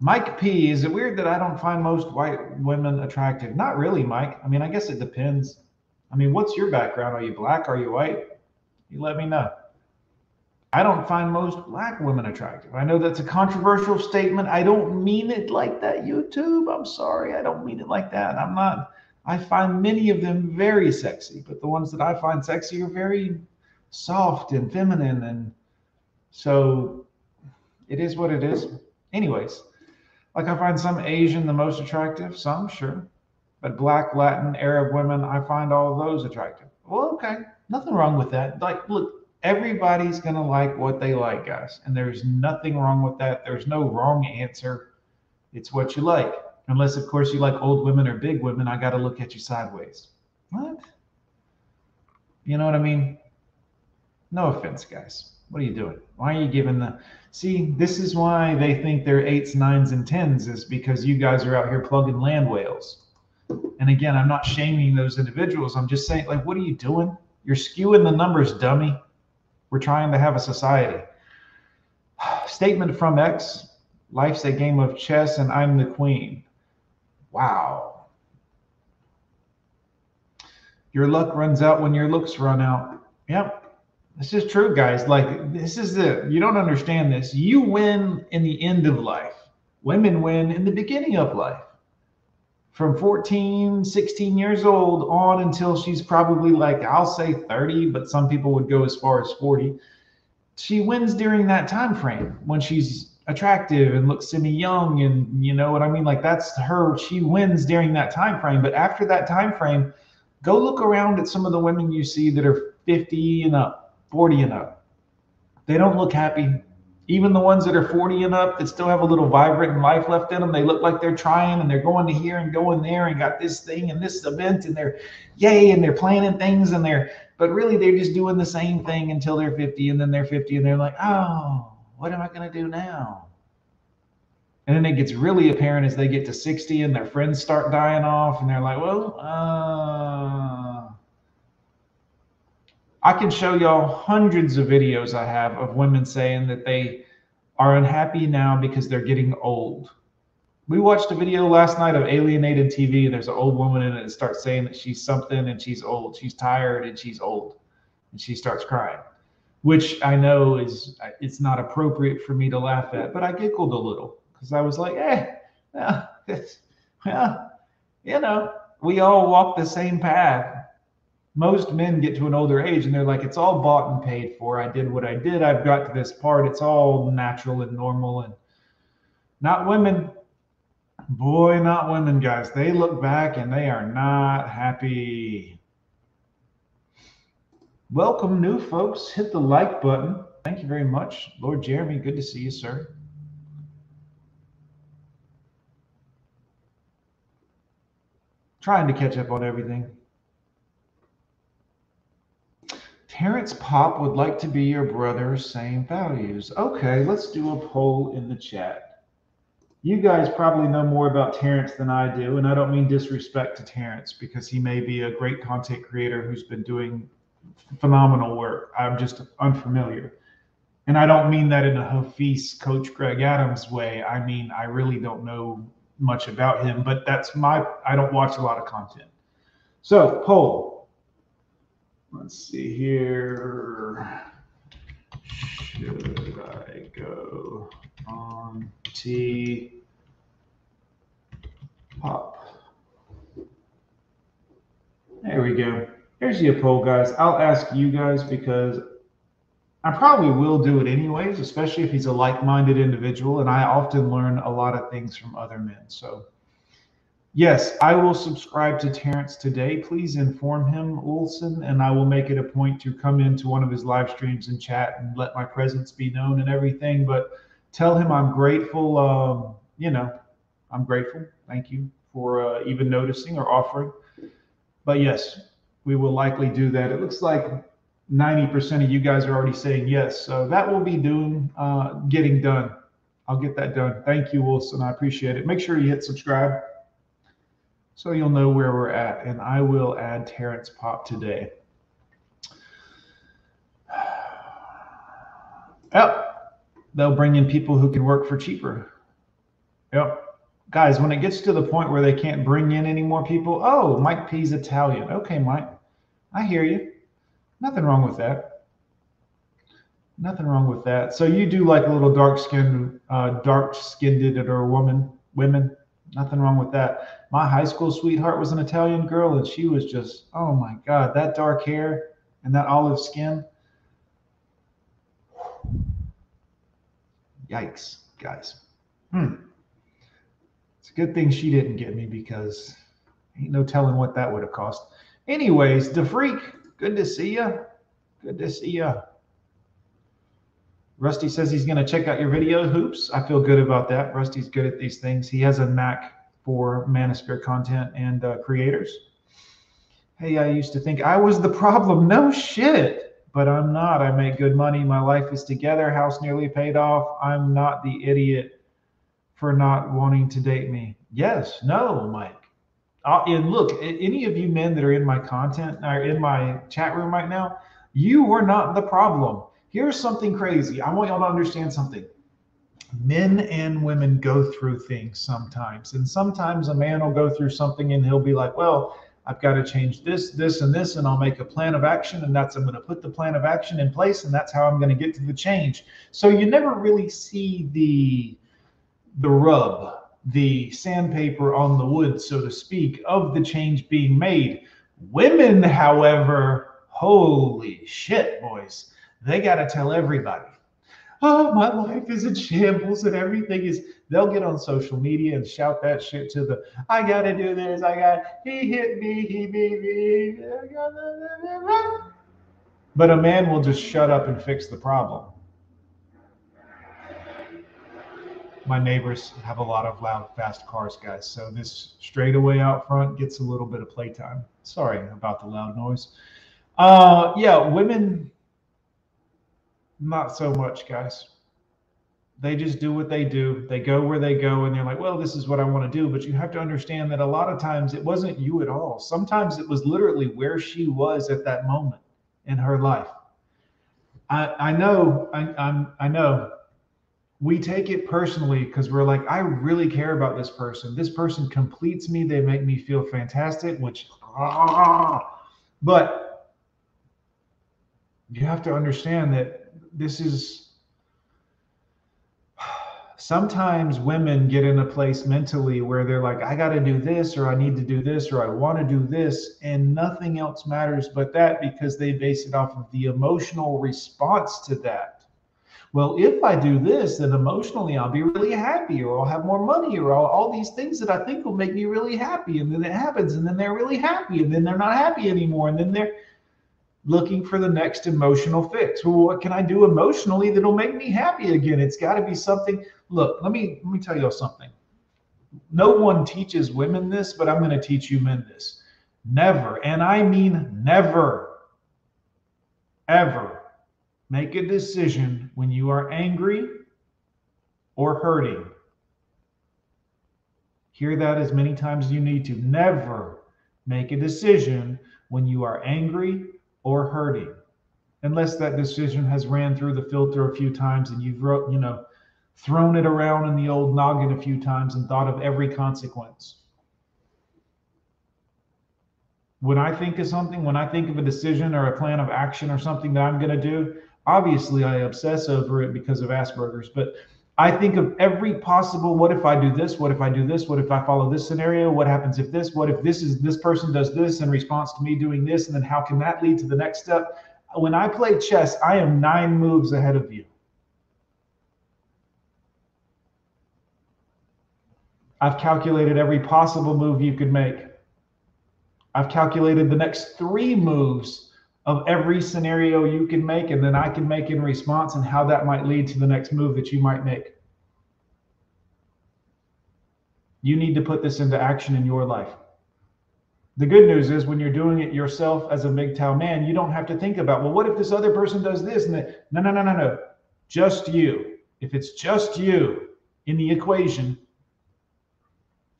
Mike P, is it weird that I don't find most white women attractive? Not really, Mike. I mean, I guess it depends. I mean, what's your background? Are you black? Are you white? You let me know. I don't find most black women attractive. I know that's a controversial statement. I don't mean it like that, YouTube. I'm sorry. I don't mean it like that. I'm not, I find many of them very sexy, but the ones that I find sexy are very soft and feminine. And so it is what it is. Anyways, like I find some Asian the most attractive, some sure, but black, Latin, Arab women, I find all those attractive. Well, okay, nothing wrong with that. Like, look, everybody's gonna like what they like, guys, and there's nothing wrong with that. There's no wrong answer. It's what you like, unless of course you like old women or big women. I got to look at you sideways. What? You know what I mean? No offense, guys. What are you doing? Why are you giving the see? This is why they think they're eights, nines, and tens, is because you guys are out here plugging land whales. And again, I'm not shaming those individuals. I'm just saying, like, what are you doing? You're skewing the numbers, dummy. We're trying to have a society. Statement from X Life's a game of chess, and I'm the queen. Wow. Your luck runs out when your looks run out. Yep. This is true, guys. Like, this is the, you don't understand this. You win in the end of life, women win in the beginning of life. From 14, 16 years old on until she's probably like, I'll say 30, but some people would go as far as 40. She wins during that time frame when she's attractive and looks semi young and you know what I mean like that's her she wins during that time frame but after that time frame go look around at some of the women you see that are 50 and up 40 and up. They don't look happy. Even the ones that are 40 and up that still have a little vibrant life left in them, they look like they're trying and they're going to here and going there and got this thing and this event and they're yay and they're planning things and they're, but really they're just doing the same thing until they're 50 and then they're 50 and they're like, oh, what am I going to do now? And then it gets really apparent as they get to 60 and their friends start dying off and they're like, well, uh, I can show y'all hundreds of videos I have of women saying that they are unhappy now because they're getting old. We watched a video last night of alienated TV, and there's an old woman in it that starts saying that she's something and she's old. She's tired and she's old. And she starts crying, which I know is it's not appropriate for me to laugh at, but I giggled a little because I was like, eh, yeah, yeah, you know, we all walk the same path most men get to an older age and they're like, it's all bought and paid for. I did what I did. I've got to this part. It's all natural and normal. And not women. Boy, not women, guys. They look back and they are not happy. Welcome, new folks. Hit the like button. Thank you very much. Lord Jeremy, good to see you, sir. Trying to catch up on everything. Terrence Popp would like to be your brother, same values. Okay, let's do a poll in the chat. You guys probably know more about Terrence than I do, and I don't mean disrespect to Terrence because he may be a great content creator who's been doing phenomenal work. I'm just unfamiliar. And I don't mean that in a Hafiz Coach Greg Adams way. I mean, I really don't know much about him, but that's my, I don't watch a lot of content. So, poll Let's see here. Should I go on T pop? There we go. Here's the poll, guys. I'll ask you guys because I probably will do it anyways, especially if he's a like minded individual. And I often learn a lot of things from other men. So Yes, I will subscribe to Terrence today. Please inform him, Olson, and I will make it a point to come into one of his live streams and chat and let my presence be known and everything. But tell him I'm grateful. Um, you know, I'm grateful. Thank you for uh, even noticing or offering. But yes, we will likely do that. It looks like 90% of you guys are already saying yes. So that will be doing, uh, getting done. I'll get that done. Thank you, Wilson. I appreciate it. Make sure you hit subscribe so you'll know where we're at. And I will add Terrence Popp today. Yep. They'll bring in people who can work for cheaper. Yep. Guys, when it gets to the point where they can't bring in any more people, oh, Mike P's Italian. Okay, Mike. I hear you. Nothing wrong with that. Nothing wrong with that. So you do like a little dark skinned, uh, dark skinned or woman, women. Nothing wrong with that. My high school sweetheart was an Italian girl, and she was just, oh my God, that dark hair and that olive skin. Yikes, guys. Hmm. It's a good thing she didn't get me because ain't no telling what that would have cost. Anyways, the freak, good to see you. Good to see you. Rusty says he's going to check out your video Hoops. I feel good about that. Rusty's good at these things. He has a knack for Manosphere content and uh, creators. Hey, I used to think I was the problem. No shit. But I'm not. I make good money. My life is together. House nearly paid off. I'm not the idiot for not wanting to date me. Yes. No, Mike. Uh, and look, any of you men that are in my content or in my chat room right now, you were not the problem Here's something crazy. I want y'all to understand something. Men and women go through things sometimes. And sometimes a man will go through something and he'll be like, well, I've got to change this, this, and this, and I'll make a plan of action. And that's, I'm going to put the plan of action in place. And that's how I'm going to get to the change. So you never really see the, the rub, the sandpaper on the wood, so to speak, of the change being made. Women, however, holy shit, boys they got to tell everybody, oh, my life is in shambles and everything is. They'll get on social media and shout that shit to the, I got to do this. I got, he hit me, he beat me. But a man will just shut up and fix the problem. my neighbors have a lot of loud, fast cars, guys. So this straightaway out front gets a little bit of playtime. Sorry about the loud noise. Uh, yeah, women not so much, guys. They just do what they do. They go where they go, and they're like, well, this is what I want to do. But you have to understand that a lot of times it wasn't you at all. Sometimes it was literally where she was at that moment in her life. I, I know, I, I'm, I know we take it personally because we're like, I really care about this person. This person completes me. They make me feel fantastic, which, ah, but you have to understand that this is sometimes women get in a place mentally where they're like, I got to do this, or I need to do this, or I want to do this, and nothing else matters but that because they base it off of the emotional response to that. Well, if I do this, then emotionally I'll be really happy, or I'll have more money, or all, all these things that I think will make me really happy. And then it happens, and then they're really happy, and then they're not happy anymore, and then they're looking for the next emotional fix. Well, what can I do emotionally that'll make me happy again? It's got to be something. Look, let me let me tell you something. No one teaches women this, but I'm going to teach you men this. Never, and I mean never, ever make a decision when you are angry or hurting. Hear that as many times as you need to. Never make a decision when you are angry or hurting unless that decision has ran through the filter a few times and you've wrote, you know thrown it around in the old noggin a few times and thought of every consequence. When i think of something when i think of a decision or a plan of action or something that i'm going to do obviously i obsess over it because of asperger's but I think of every possible what if I do this? What if I do this? What if I follow this scenario? What happens if this? What if this is this person does this in response to me doing this? And then how can that lead to the next step? When I play chess, I am nine moves ahead of you. I've calculated every possible move you could make. I've calculated the next three moves of every scenario you can make, and then I can make in response, and how that might lead to the next move that you might make. You need to put this into action in your life. The good news is when you're doing it yourself as a MGTOW man, you don't have to think about, well, what if this other person does this? And the, no, no, no, no, no. Just you. If it's just you in the equation,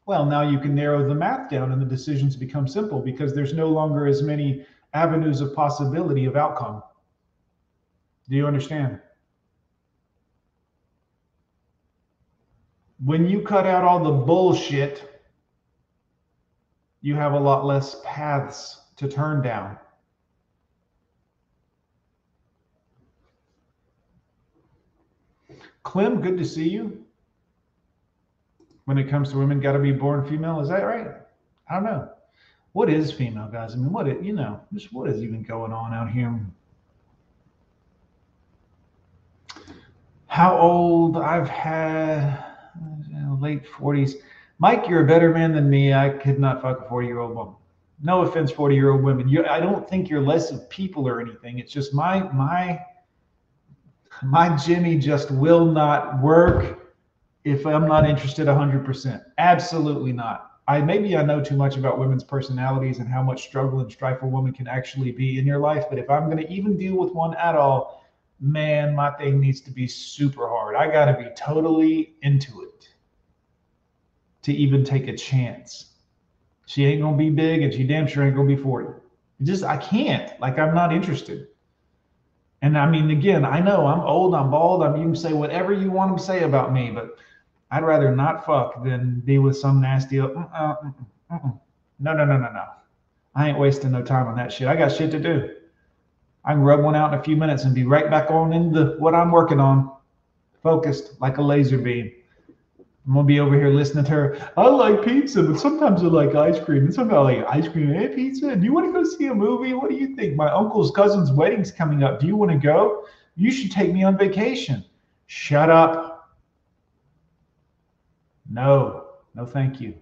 well, now you can narrow the math down and the decisions become simple because there's no longer as many avenues of possibility of outcome. Do you understand? When you cut out all the bullshit, you have a lot less paths to turn down. Clem, good to see you. When it comes to women, got to be born female. Is that right? I don't know. What is female, guys? I mean, what it, you know, just what is even going on out here? How old? I've had late 40s. Mike, you're a better man than me. I could not fuck a 40 year old woman. No offense, 40 year old women. You, I don't think you're less of people or anything. It's just my my my Jimmy just will not work if I'm not interested 100%. Absolutely not. I maybe I know too much about women's personalities and how much struggle and strife a woman can actually be in your life. But if I'm going to even deal with one at all, man, my thing needs to be super hard. I got to be totally into it to even take a chance. She ain't gonna be big, and she damn sure ain't gonna be 40. Just I can't. Like I'm not interested. And I mean, again, I know I'm old, I'm bald. I'm you can say whatever you want to say about me, but I'd rather not fuck than be with some nasty. Uh, uh, uh, no, no, no, no, no. I ain't wasting no time on that shit. I got shit to do. I can rub one out in a few minutes and be right back on into what I'm working on, focused like a laser beam. I'm gonna be over here listening to her. I like pizza, but sometimes I like ice cream, and sometimes I like ice cream and pizza. Do you want to go see a movie? What do you think? My uncle's cousin's wedding's coming up. Do you want to go? You should take me on vacation. Shut up. No, no, thank you.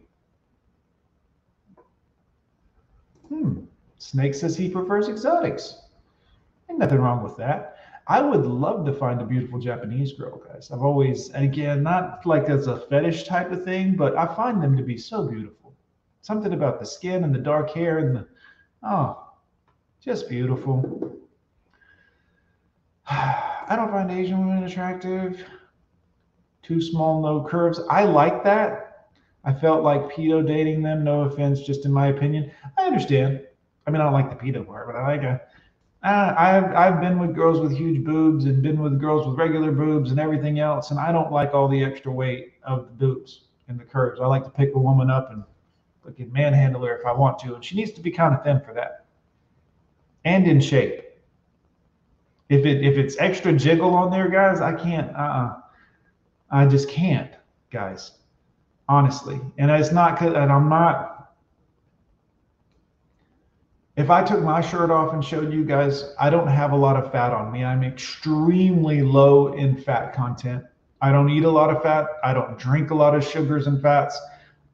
Hmm. Snake says he prefers exotics. Ain't nothing wrong with that. I would love to find a beautiful Japanese girl, guys. I've always, and again, not like as a fetish type of thing, but I find them to be so beautiful. Something about the skin and the dark hair and the, oh, just beautiful. I don't find Asian women attractive. Too small, no curves. I like that. I felt like pedo dating them. No offense, just in my opinion. I understand. I mean, I don't like the pedo part, but I like a uh, I've I've been with girls with huge boobs and been with girls with regular boobs and everything else, and I don't like all the extra weight of the boobs and the curves. I like to pick a woman up and fucking manhandle her if I want to, and she needs to be kind of thin for that, and in shape. If it if it's extra jiggle on there, guys, I can't. Uh, uh I just can't, guys. Honestly, and it's not and I'm not if I took my shirt off and showed you guys, I don't have a lot of fat on me. I'm extremely low in fat content. I don't eat a lot of fat. I don't drink a lot of sugars and fats.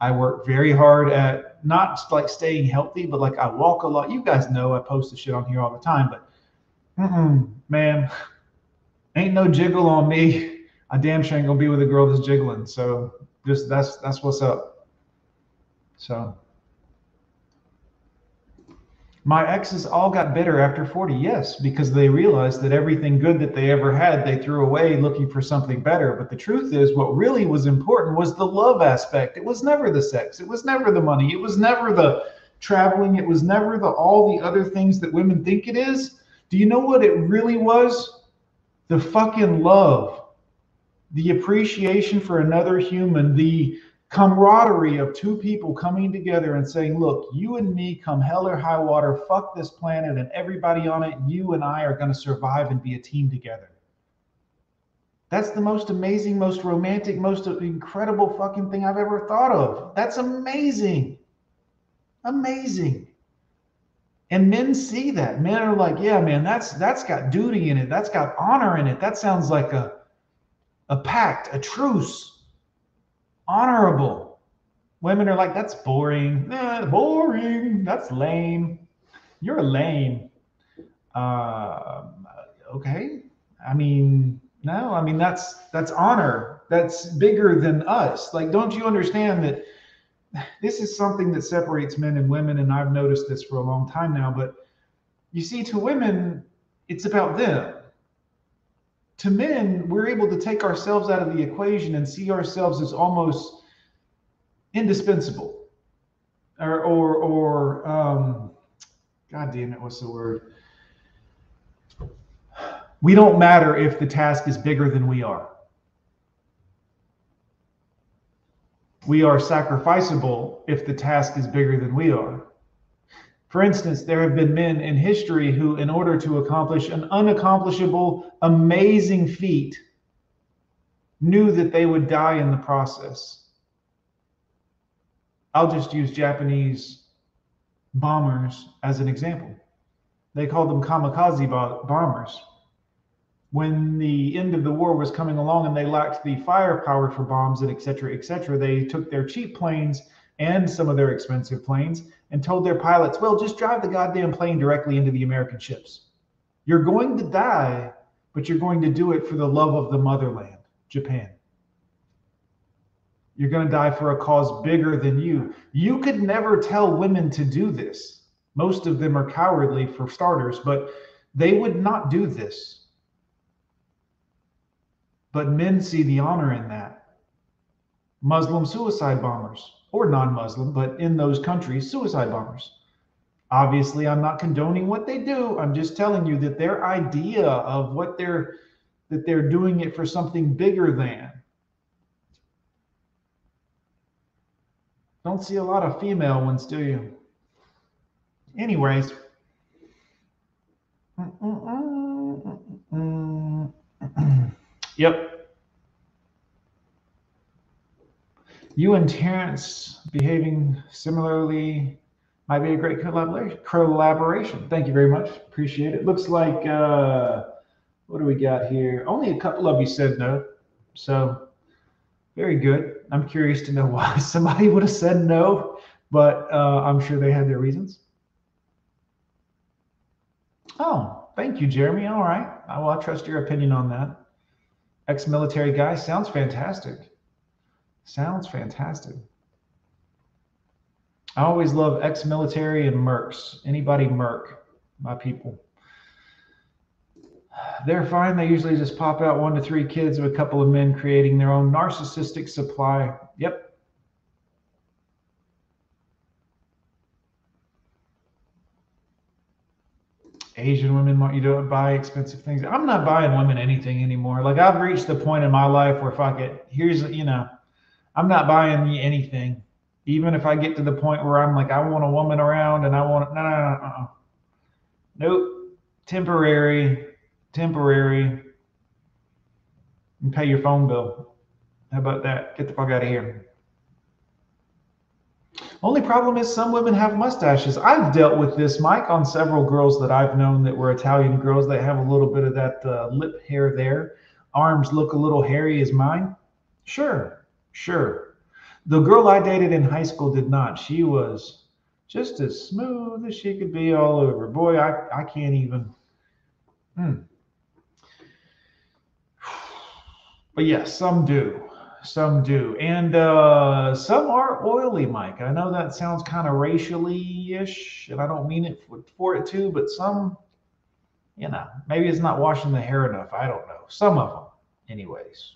I work very hard at not like staying healthy, but like I walk a lot. You guys know I post the shit on here all the time, but man, ain't no jiggle on me. I damn sure ain't gonna be with a girl that's jiggling. So just that's that's what's up. So my exes all got bitter after 40. Yes, because they realized that everything good that they ever had, they threw away looking for something better. But the truth is, what really was important was the love aspect. It was never the sex, it was never the money, it was never the traveling, it was never the all the other things that women think it is. Do you know what it really was? The fucking love, the appreciation for another human, the camaraderie of two people coming together and saying, Look, you and me come hell or high water, fuck this planet and everybody on it. You and I are going to survive and be a team together. That's the most amazing, most romantic, most incredible fucking thing I've ever thought of. That's amazing. Amazing. And men see that. Men are like, yeah, man, that's that's got duty in it. That's got honor in it. That sounds like a a pact, a truce honorable. Women are like, that's boring. Boring. That's lame. You're lame. Uh, okay. I mean, no, I mean that's that's honor. That's bigger than us. Like, don't you understand that this is something that separates men and women? And I've noticed this for a long time now. But you see, to women, it's about them. To men, we're able to take ourselves out of the equation and see ourselves as almost indispensable, or or or um, God damn it, what's the word? We don't matter if the task is bigger than we are. We are sacrificable if the task is bigger than we are. For instance, there have been men in history who, in order to accomplish an unaccomplishable, amazing feat, knew that they would die in the process. I'll just use Japanese bombers as an example. They called them kamikaze bombers when the end of the war was coming along and they lacked the firepower for bombs and et cetera, et cetera, they took their cheap planes and some of their expensive planes and told their pilots, well, just drive the goddamn plane directly into the American ships. You're going to die, but you're going to do it for the love of the motherland, Japan. You're going to die for a cause bigger than you. You could never tell women to do this. Most of them are cowardly for starters, but they would not do this but men see the honor in that. Muslim suicide bombers, or non Muslim, but in those countries, suicide bombers. Obviously, I'm not condoning what they do. I'm just telling you that their idea of what they're that they're doing it for something bigger than. Don't see a lot of female ones, do you? Anyways. Yep. You and Terrence behaving similarly might be a great collaboration. Thank you very much. Appreciate it. Looks like, uh, what do we got here? Only a couple of you said no. So, very good. I'm curious to know why somebody would have said no, but uh, I'm sure they had their reasons. Oh, thank you, Jeremy. All right. I will trust your opinion on that ex-military guy sounds fantastic sounds fantastic. I always love ex-military and mercs. Anybody merc my people. They're fine. They usually just pop out one to three kids with a couple of men creating their own narcissistic supply. Yep. Asian women want you to buy expensive things. I'm not buying women anything anymore. Like I've reached the point in my life where if I here's you know, I'm not buying me anything. Even if I get to the point where I'm like, I want a woman around and I want no no no no. no. Nope. Temporary, temporary. And pay your phone bill. How about that? Get the fuck out of here. Only problem is some women have mustaches. I've dealt with this, Mike, on several girls that I've known that were Italian girls that have a little bit of that uh, lip hair there. Arms look a little hairy as mine. Sure, sure. The girl I dated in high school did not. She was just as smooth as she could be all over. Boy, I, I can't even. Hmm. But yes, some do. Some do. And uh, some are oily, Mike. I know that sounds kind of racially ish, and I don't mean it for, for it too, but some, you know, maybe it's not washing the hair enough. I don't know. Some of them, anyways.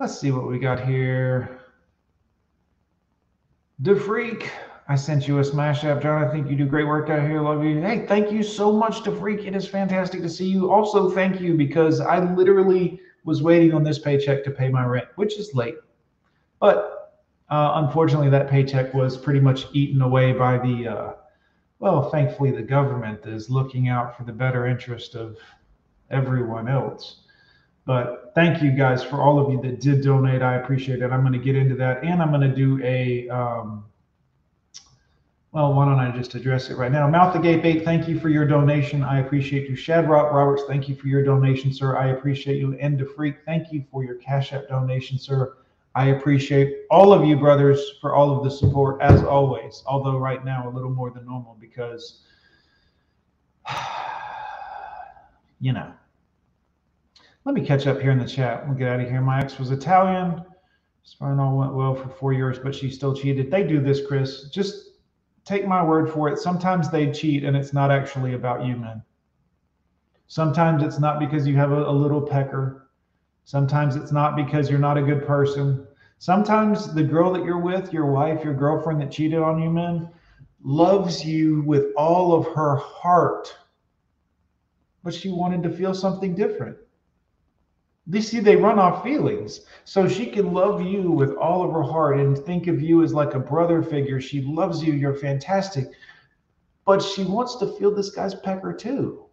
Let's see what we got here. The Freak. I sent you a smash up, John. I think you do great work out here. Love you. Hey, thank you so much to Freak. It is fantastic to see you. Also, thank you because I literally was waiting on this paycheck to pay my rent, which is late. But uh, unfortunately, that paycheck was pretty much eaten away by the, uh, well, thankfully, the government is looking out for the better interest of everyone else. But thank you guys for all of you that did donate. I appreciate it. I'm going to get into that. And I'm going to do a, um, Well, why don't I just address it right now? Mouth the Gape 8, thank you for your donation. I appreciate you. Shadrock Roberts, thank you for your donation, sir. I appreciate you. Of Freak, thank you for your Cash App donation, sir. I appreciate all of you, brothers, for all of the support, as always. Although, right now, a little more than normal because, you know. Let me catch up here in the chat. We'll get out of here. My ex was Italian. Spine all went well for four years, but she still cheated. They do this, Chris. Just take my word for it. Sometimes they cheat, and it's not actually about you, man. Sometimes it's not because you have a, a little pecker. Sometimes it's not because you're not a good person. Sometimes the girl that you're with, your wife, your girlfriend that cheated on you, man, loves you with all of her heart, but she wanted to feel something different. They see they run off feelings. So she can love you with all of her heart and think of you as like a brother figure. She loves you. You're fantastic. But she wants to feel this guy's pecker too.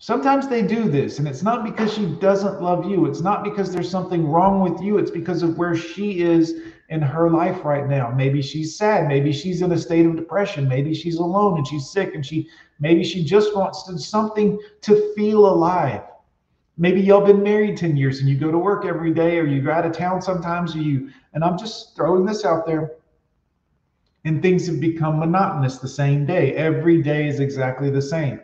Sometimes they do this, and it's not because she doesn't love you. It's not because there's something wrong with you. It's because of where she is in her life right now. Maybe she's sad. Maybe she's in a state of depression. Maybe she's alone and she's sick, and she maybe she just wants to, something to feel alive maybe y'all been married 10 years and you go to work every day or you go out of town sometimes or you and i'm just throwing this out there. And things have become monotonous the same day. Every day is exactly the same.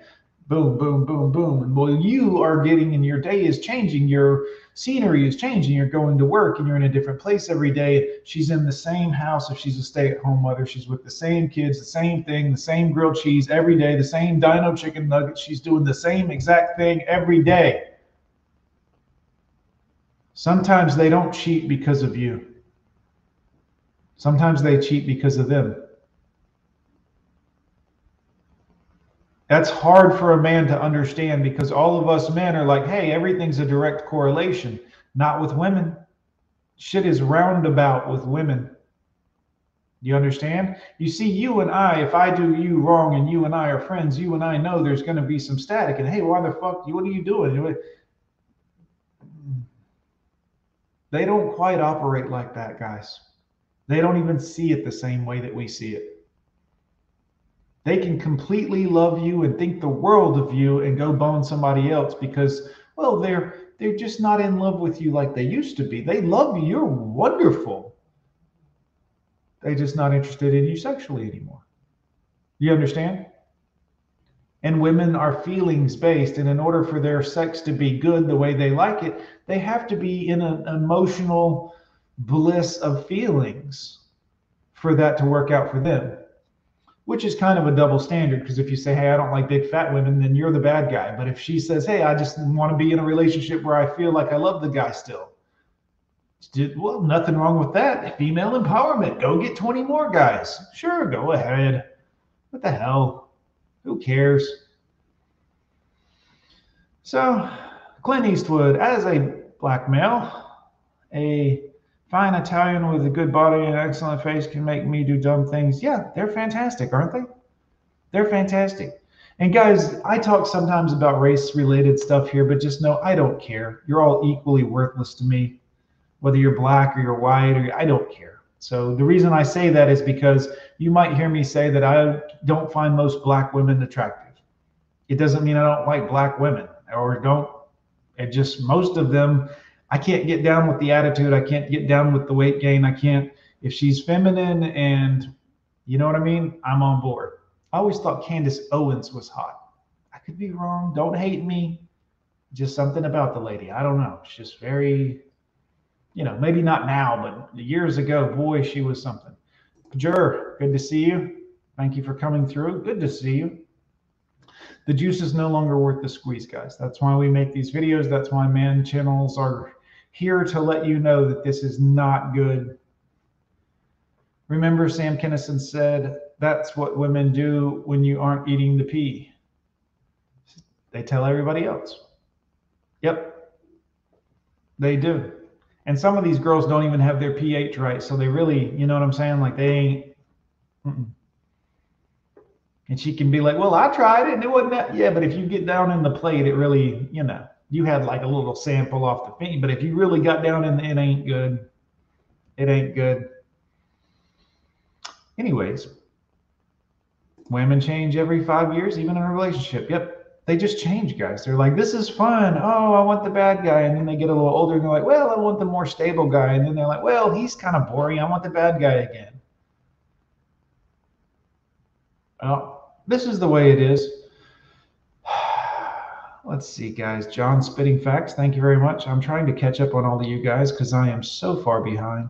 Boom boom boom boom. And while you are getting and your day is changing. Your scenery is changing. You're going to work and you're in a different place every day. She's in the same house if she's a stay-at-home mother. She's with the same kids the same thing the same grilled cheese every day the same dino chicken nuggets. She's doing the same exact thing every day Sometimes they don't cheat because of you. Sometimes they cheat because of them. That's hard for a man to understand because all of us men are like, hey, everything's a direct correlation. Not with women. Shit is roundabout with women. You understand? You see, you and I, if I do you wrong and you and I are friends, you and I know there's going to be some static. And hey, why the fuck? What are you doing? They don't quite operate like that, guys. They don't even see it the same way that we see it. They can completely love you and think the world of you and go bone somebody else because, well, they're they're just not in love with you like they used to be. They love you. You're wonderful. They're just not interested in you sexually anymore. You understand? And women are feelings based and in order for their sex to be good the way they like it they have to be in an emotional bliss of feelings for that to work out for them which is kind of a double standard because if you say hey i don't like big fat women then you're the bad guy. But if she says hey i just want to be in a relationship where i feel like i love the guy still well nothing wrong with that. Female empowerment. Go get 20 more guys. Sure go ahead. What the hell who cares? So, Clint Eastwood, as a black male, a fine Italian with a good body and excellent face can make me do dumb things. Yeah, they're fantastic, aren't they? They're fantastic. And guys, I talk sometimes about race related stuff here, but just know I don't care. You're all equally worthless to me, whether you're black or you're white or I don't care. So the reason I say that is because you might hear me say that I don't find most black women attractive. It doesn't mean I don't like black women or don't. It just most of them, I can't get down with the attitude. I can't get down with the weight gain. I can't. If she's feminine and you know what I mean, I'm on board. I always thought Candace Owens was hot. I could be wrong. Don't hate me. Just something about the lady. I don't know. She's just very, you know, maybe not now, but years ago, boy, she was something. Jur, good to see you. Thank you for coming through. Good to see you. The juice is no longer worth the squeeze, guys. That's why we make these videos. That's why man channels are here to let you know that this is not good. Remember, Sam Kinison said, that's what women do when you aren't eating the pea. They tell everybody else. Yep, they do. And some of these girls don't even have their pH right. So they really, you know what I'm saying? Like they ain't. Mm-mm. And she can be like, well, I tried it and it wasn't that. Yeah, but if you get down in the plate, it really, you know, you had like a little sample off the feed. But if you really got down in it ain't good. It ain't good. Anyways, Women change every five years, even in a relationship. Yep. They just change, guys. They're like, this is fun. Oh, I want the bad guy. And then they get a little older and they're like, well, I want the more stable guy. And then they're like, well, he's kind of boring. I want the bad guy again. Well, this is the way it is. Let's see, guys. John Spitting Facts, thank you very much. I'm trying to catch up on all of you guys because I am so far behind.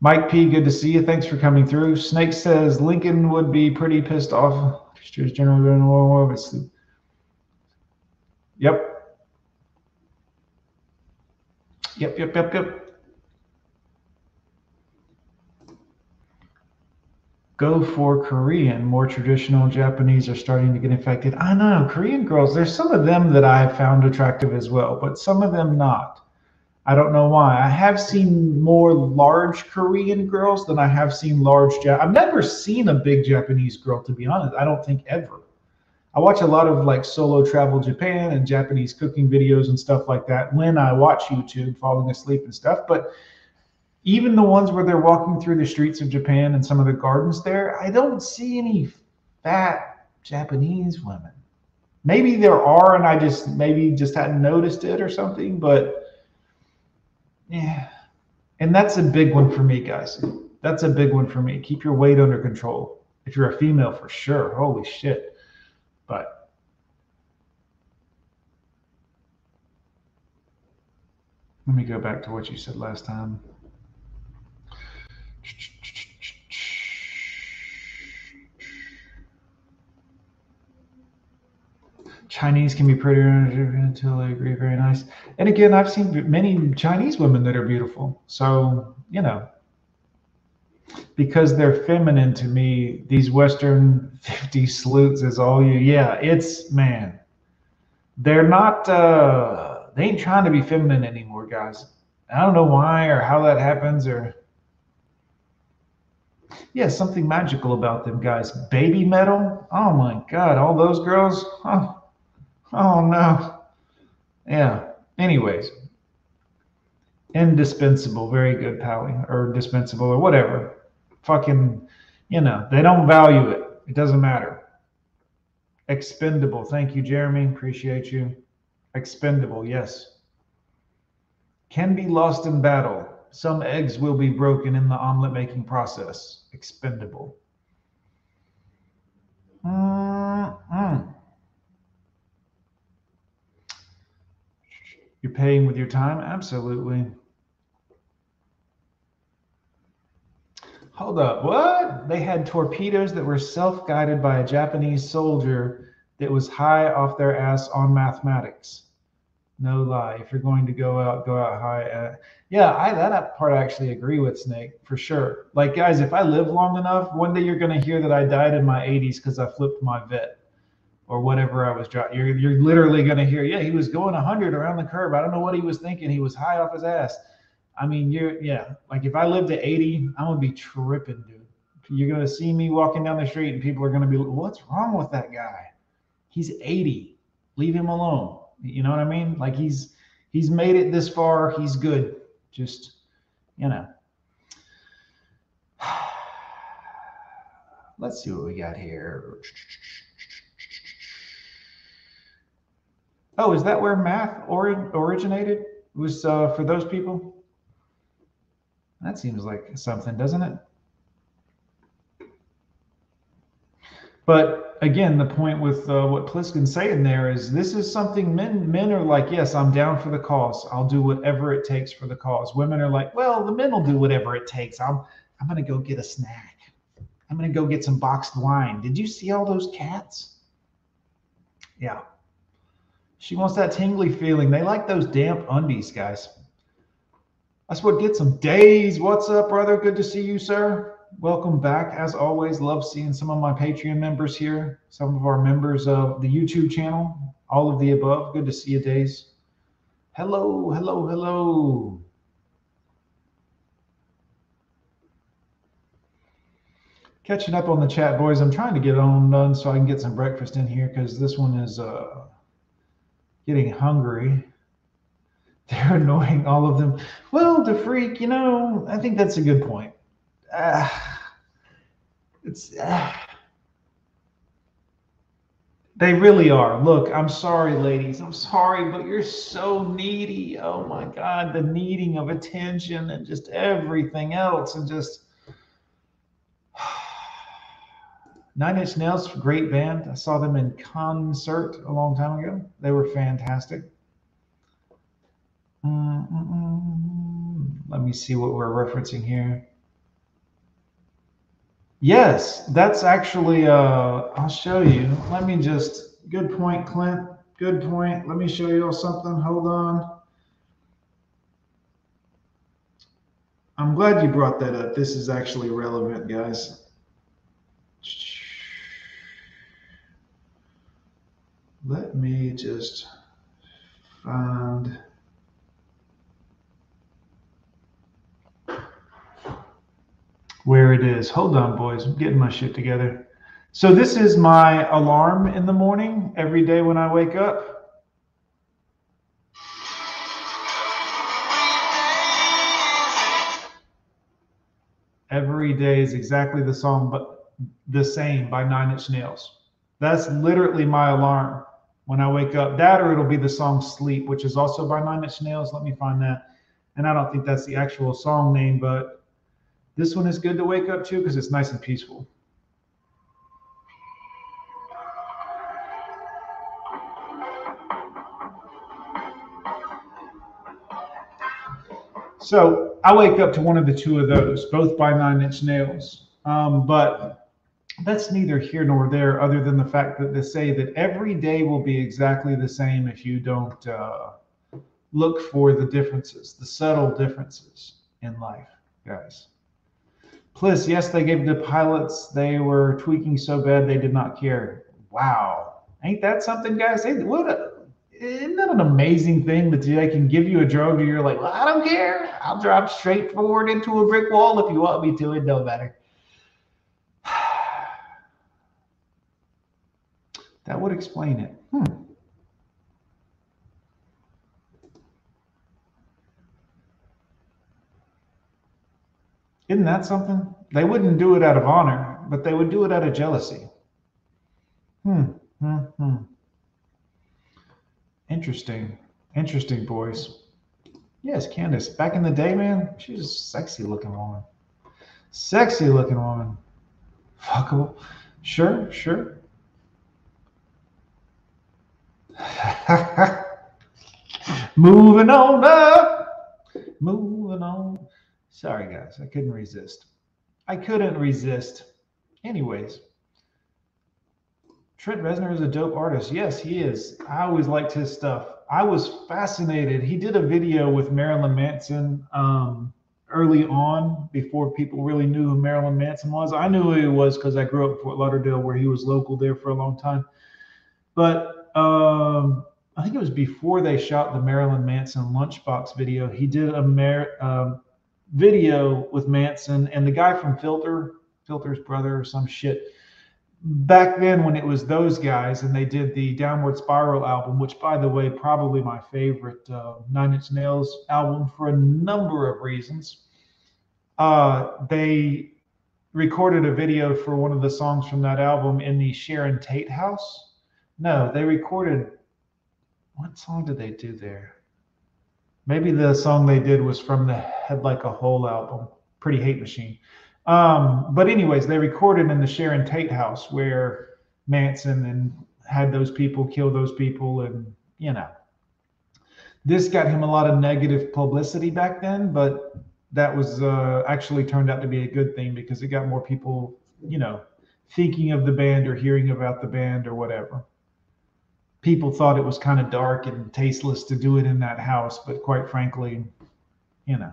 Mike P, good to see you. Thanks for coming through. Snake says Lincoln would be pretty pissed off. General Yep. Yep, yep, yep, yep. Go for Korean. More traditional Japanese are starting to get infected. I know Korean girls. There's some of them that I have found attractive as well, but some of them not. I don't know why. I have seen more large Korean girls than I have seen large. I've never seen a big Japanese girl, to be honest. I don't think ever. I watch a lot of like solo travel Japan and Japanese cooking videos and stuff like that when I watch YouTube, falling asleep and stuff. But even the ones where they're walking through the streets of Japan and some of the gardens there, I don't see any fat Japanese women. Maybe there are, and I just maybe just hadn't noticed it or something, but yeah. And that's a big one for me, guys. That's a big one for me. Keep your weight under control. If you're a female, for sure. Holy shit. But let me go back to what you said last time. Chinese can be pretty until I agree. Very nice. And again, I've seen many Chinese women that are beautiful. So, you know, because they're feminine to me, these Western 50 sleuths is all you. Yeah, it's man. They're not, uh, they ain't trying to be feminine anymore, guys. I don't know why or how that happens or. Yeah, something magical about them guys. Babymetal. Oh my God, all those girls. Oh, Oh no. Yeah. Anyways, indispensable. Very good, Pally, or dispensable, or whatever. Fucking, you know, they don't value it. It doesn't matter. Expendable. Thank you, Jeremy. Appreciate you. Expendable. Yes. Can be lost in battle. Some eggs will be broken in the omelet making process. Expendable. Mm-hmm. You're paying with your time? Absolutely. Hold up. What? They had torpedoes that were self guided by a Japanese soldier that was high off their ass on mathematics. No lie. If you're going to go out, go out high. Uh, yeah, I that part I actually agree with Snake for sure. Like guys, if I live long enough, one day you're going to hear that I died in my 80s because I flipped my Vette or whatever I was driving. You're, you're literally going to hear, yeah, he was going 100 around the curve. I don't know what he was thinking. He was high off his ass. I mean, you're, yeah, like if I lived to 80, I'm going to be tripping, dude. You're going to see me walking down the street and people are going to be, what's wrong with that guy? He's 80. Leave him alone. You know what I mean? Like he's, he's made it this far. He's good. Just, you know. Let's see what we got here. Oh, is that where math or, originated? It was uh, for those people? That seems like something, doesn't it? But again, the point with uh, what Pliskin's saying there is this is something men men are like, yes, I'm down for the cause. I'll do whatever it takes for the cause. Women are like, well, the men will do whatever it takes. I'm I'm gonna go get a snack. I'm gonna go get some boxed wine. Did you see all those cats? Yeah. She wants that tingly feeling. They like those damp undies, guys. That's what gets them. Days, what's up, brother? Good to see you, sir. Welcome back. As always, love seeing some of my Patreon members here, some of our members of the YouTube channel, all of the above. Good to see you, Days. Hello, hello, hello. Catching up on the chat, boys. I'm trying to get on done so I can get some breakfast in here because this one is uh getting hungry. They're annoying all of them. Well, the freak, you know, I think that's a good point. uh, it's uh, they really are. Look, I'm sorry, ladies. I'm sorry, but you're so needy. Oh my God, the needing of attention and just everything else, and just Nine Inch Nails, great band. I saw them in concert a long time ago. They were fantastic. Mm-mm-mm. Let me see what we're referencing here. Yes, that's actually, uh, I'll show you. Let me just, good point, Clint. Good point. Let me show you all something. Hold on. I'm glad you brought that up. This is actually relevant, guys. Let me just find. where it is. Hold on, boys. I'm getting my shit together. So this is my alarm in the morning every day when I wake up. Every day is exactly the song, but the same by Nine Inch Nails. That's literally my alarm when I wake up. That or it'll be the song Sleep, which is also by Nine Inch Nails. Let me find that. And I don't think that's the actual song name, but this one is good to wake up to because it's nice and peaceful. So I wake up to one of the two of those, both by Nine Inch Nails. Um, but that's neither here nor there, other than the fact that they say that every day will be exactly the same if you don't uh, look for the differences, the subtle differences in life, guys. Plus, yes, they gave the pilots, they were tweaking so bad they did not care. Wow. Ain't that something, guys? Hey, what a, isn't that an amazing thing that they can give you a drone and you're like, well, I don't care. I'll drive straight forward into a brick wall if you want me to. It don't matter. That would explain it. Hmm. Isn't that something? They wouldn't do it out of honor, but they would do it out of jealousy. Hmm, hmm, hmm. Interesting. Interesting, boys. Yes, Candace. Back in the day, man, she was a sexy looking woman. Sexy looking woman. Fuckable. Sure, sure. Moving on up. Moving on. Sorry, guys. I couldn't resist. I couldn't resist. Anyways, Trent Reznor is a dope artist. Yes, he is. I always liked his stuff. I was fascinated. He did a video with Marilyn Manson um, early on before people really knew who Marilyn Manson was. I knew who he was because I grew up in Fort Lauderdale where he was local there for a long time. But um, I think it was before they shot the Marilyn Manson lunchbox video. He did a um, video with Manson and the guy from Filter, Filter's brother or some shit. Back then, when it was those guys and they did the Downward Spiral album, which, by the way, probably my favorite uh, Nine Inch Nails album for a number of reasons, uh, they recorded a video for one of the songs from that album in the Sharon Tate house. No, they recorded. What song did they do there? Maybe the song they did was from the Head Like a Hole album, Pretty Hate Machine. Um, but anyways, they recorded in the Sharon Tate house where Manson and had those people kill those people, and you know, this got him a lot of negative publicity back then. But that was uh, actually turned out to be a good thing because it got more people, you know, thinking of the band or hearing about the band or whatever people thought it was kind of dark and tasteless to do it in that house, but quite frankly, you know.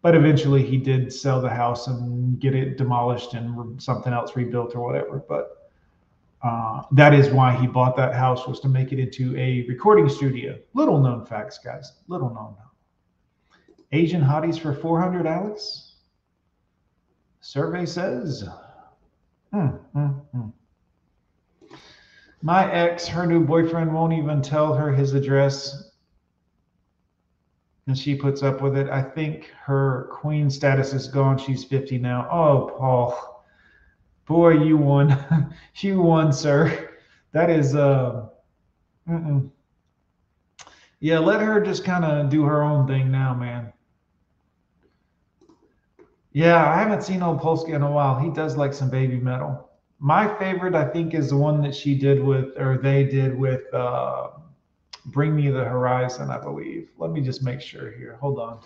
But eventually he did sell the house and get it demolished and something else rebuilt or whatever. But uh, that is why he bought that house was to make it into a recording studio. Little known facts, guys. Little known. Asian hotties for 400, Alex? Survey says. Hmm, hmm, hmm. My ex, her new boyfriend, won't even tell her his address. and she puts up with it. I think her queen status is gone. She's 50 now. Oh, Paul, boy, you won. you won, sir. That is uh, mm-mm. yeah. Let her just kind of do her own thing now, man. Yeah, I haven't seen old Polsky in a while. He does like some Babymetal. My favorite, I think, is the one that she did with, or they did with. Uh, Bring Me the Horizon, I believe. Let me just make sure here. Hold on.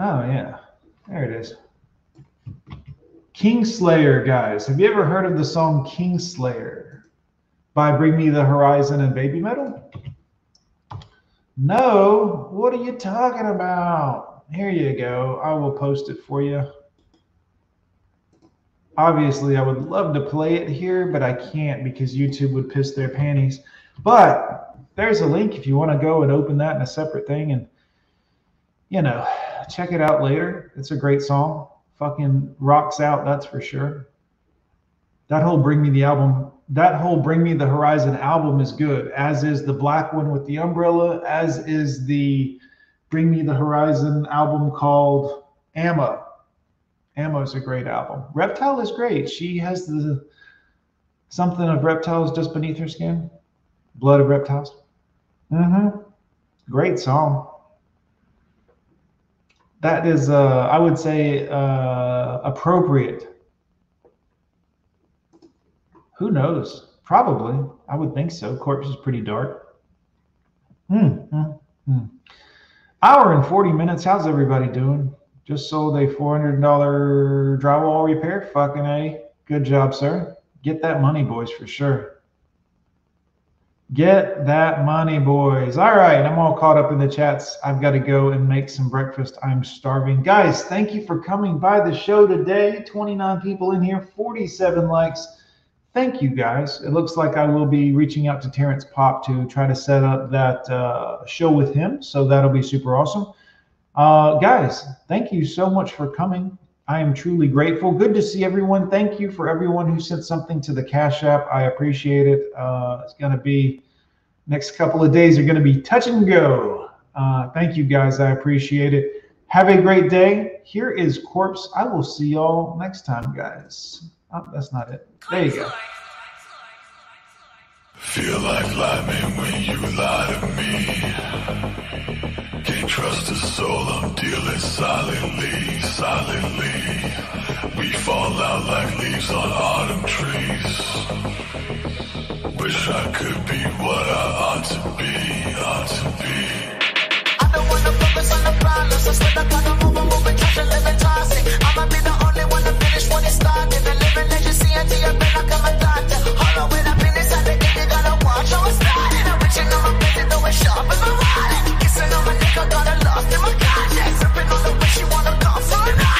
Oh, yeah. There it is. Kingslayer, guys. Have you ever heard of the song Kingslayer by Bring Me the Horizon and Babymetal? No. What are you talking about? Here you go. I will post it for you. Obviously, I would love to play it here, but I can't because YouTube would piss their panties. But there's a link if you want to go and open that in a separate thing and, you know, check it out later. It's a great song. Fucking rocks out, that's for sure. That whole Bring Me the album, that whole Bring Me the Horizon album is good, as is the black one with the umbrella, as is the Bring Me the Horizon album called Ammo Ammo is a great album. Reptile is great. She has the something of reptiles just beneath her skin. Blood of reptiles. Mm-hmm. Great song. That is, uh, I would say, uh, appropriate. Who knows? Probably. I would think so. Corpse is pretty dark. Hmm. mm, mm. Hour and 40 minutes. How's everybody doing? Just sold a $400 drywall repair. Fucking A. Good job, sir. Get that money, boys, for sure. Get that money, boys. All right, I'm all caught up in the chats. I've got to go and make some breakfast. I'm starving. Guys, thank you for coming by the show today. 29 people in here, 47 likes. Thank you, guys. It looks like I will be reaching out to Terrence Popp to try to set up that uh, show with him. So that'll be super awesome. Uh, guys, thank you so much for coming. I am truly grateful. Good to see everyone. Thank you for everyone who sent something to the Cash App. I appreciate it. Uh, it's going to be next couple of days are going to be touch and go. Uh, thank you guys. I appreciate it. Have a great day. Here is Corpse. I will see y'all next time, guys. Oh, that's not it. There you go. Feel like lying when you lie to me. Can't trust a soul, I'm dealing silently, silently. We fall out like leaves on autumn trees. Wish I could be what I ought to be, ought to be. I don't wanna focus on the problems, instead I gotta move and move and try to live and tossing. I'ma be the only one to finish when it started. Kissing on my neck, I got a lost in my conscience. Ripping on the way she wanna go. For a night.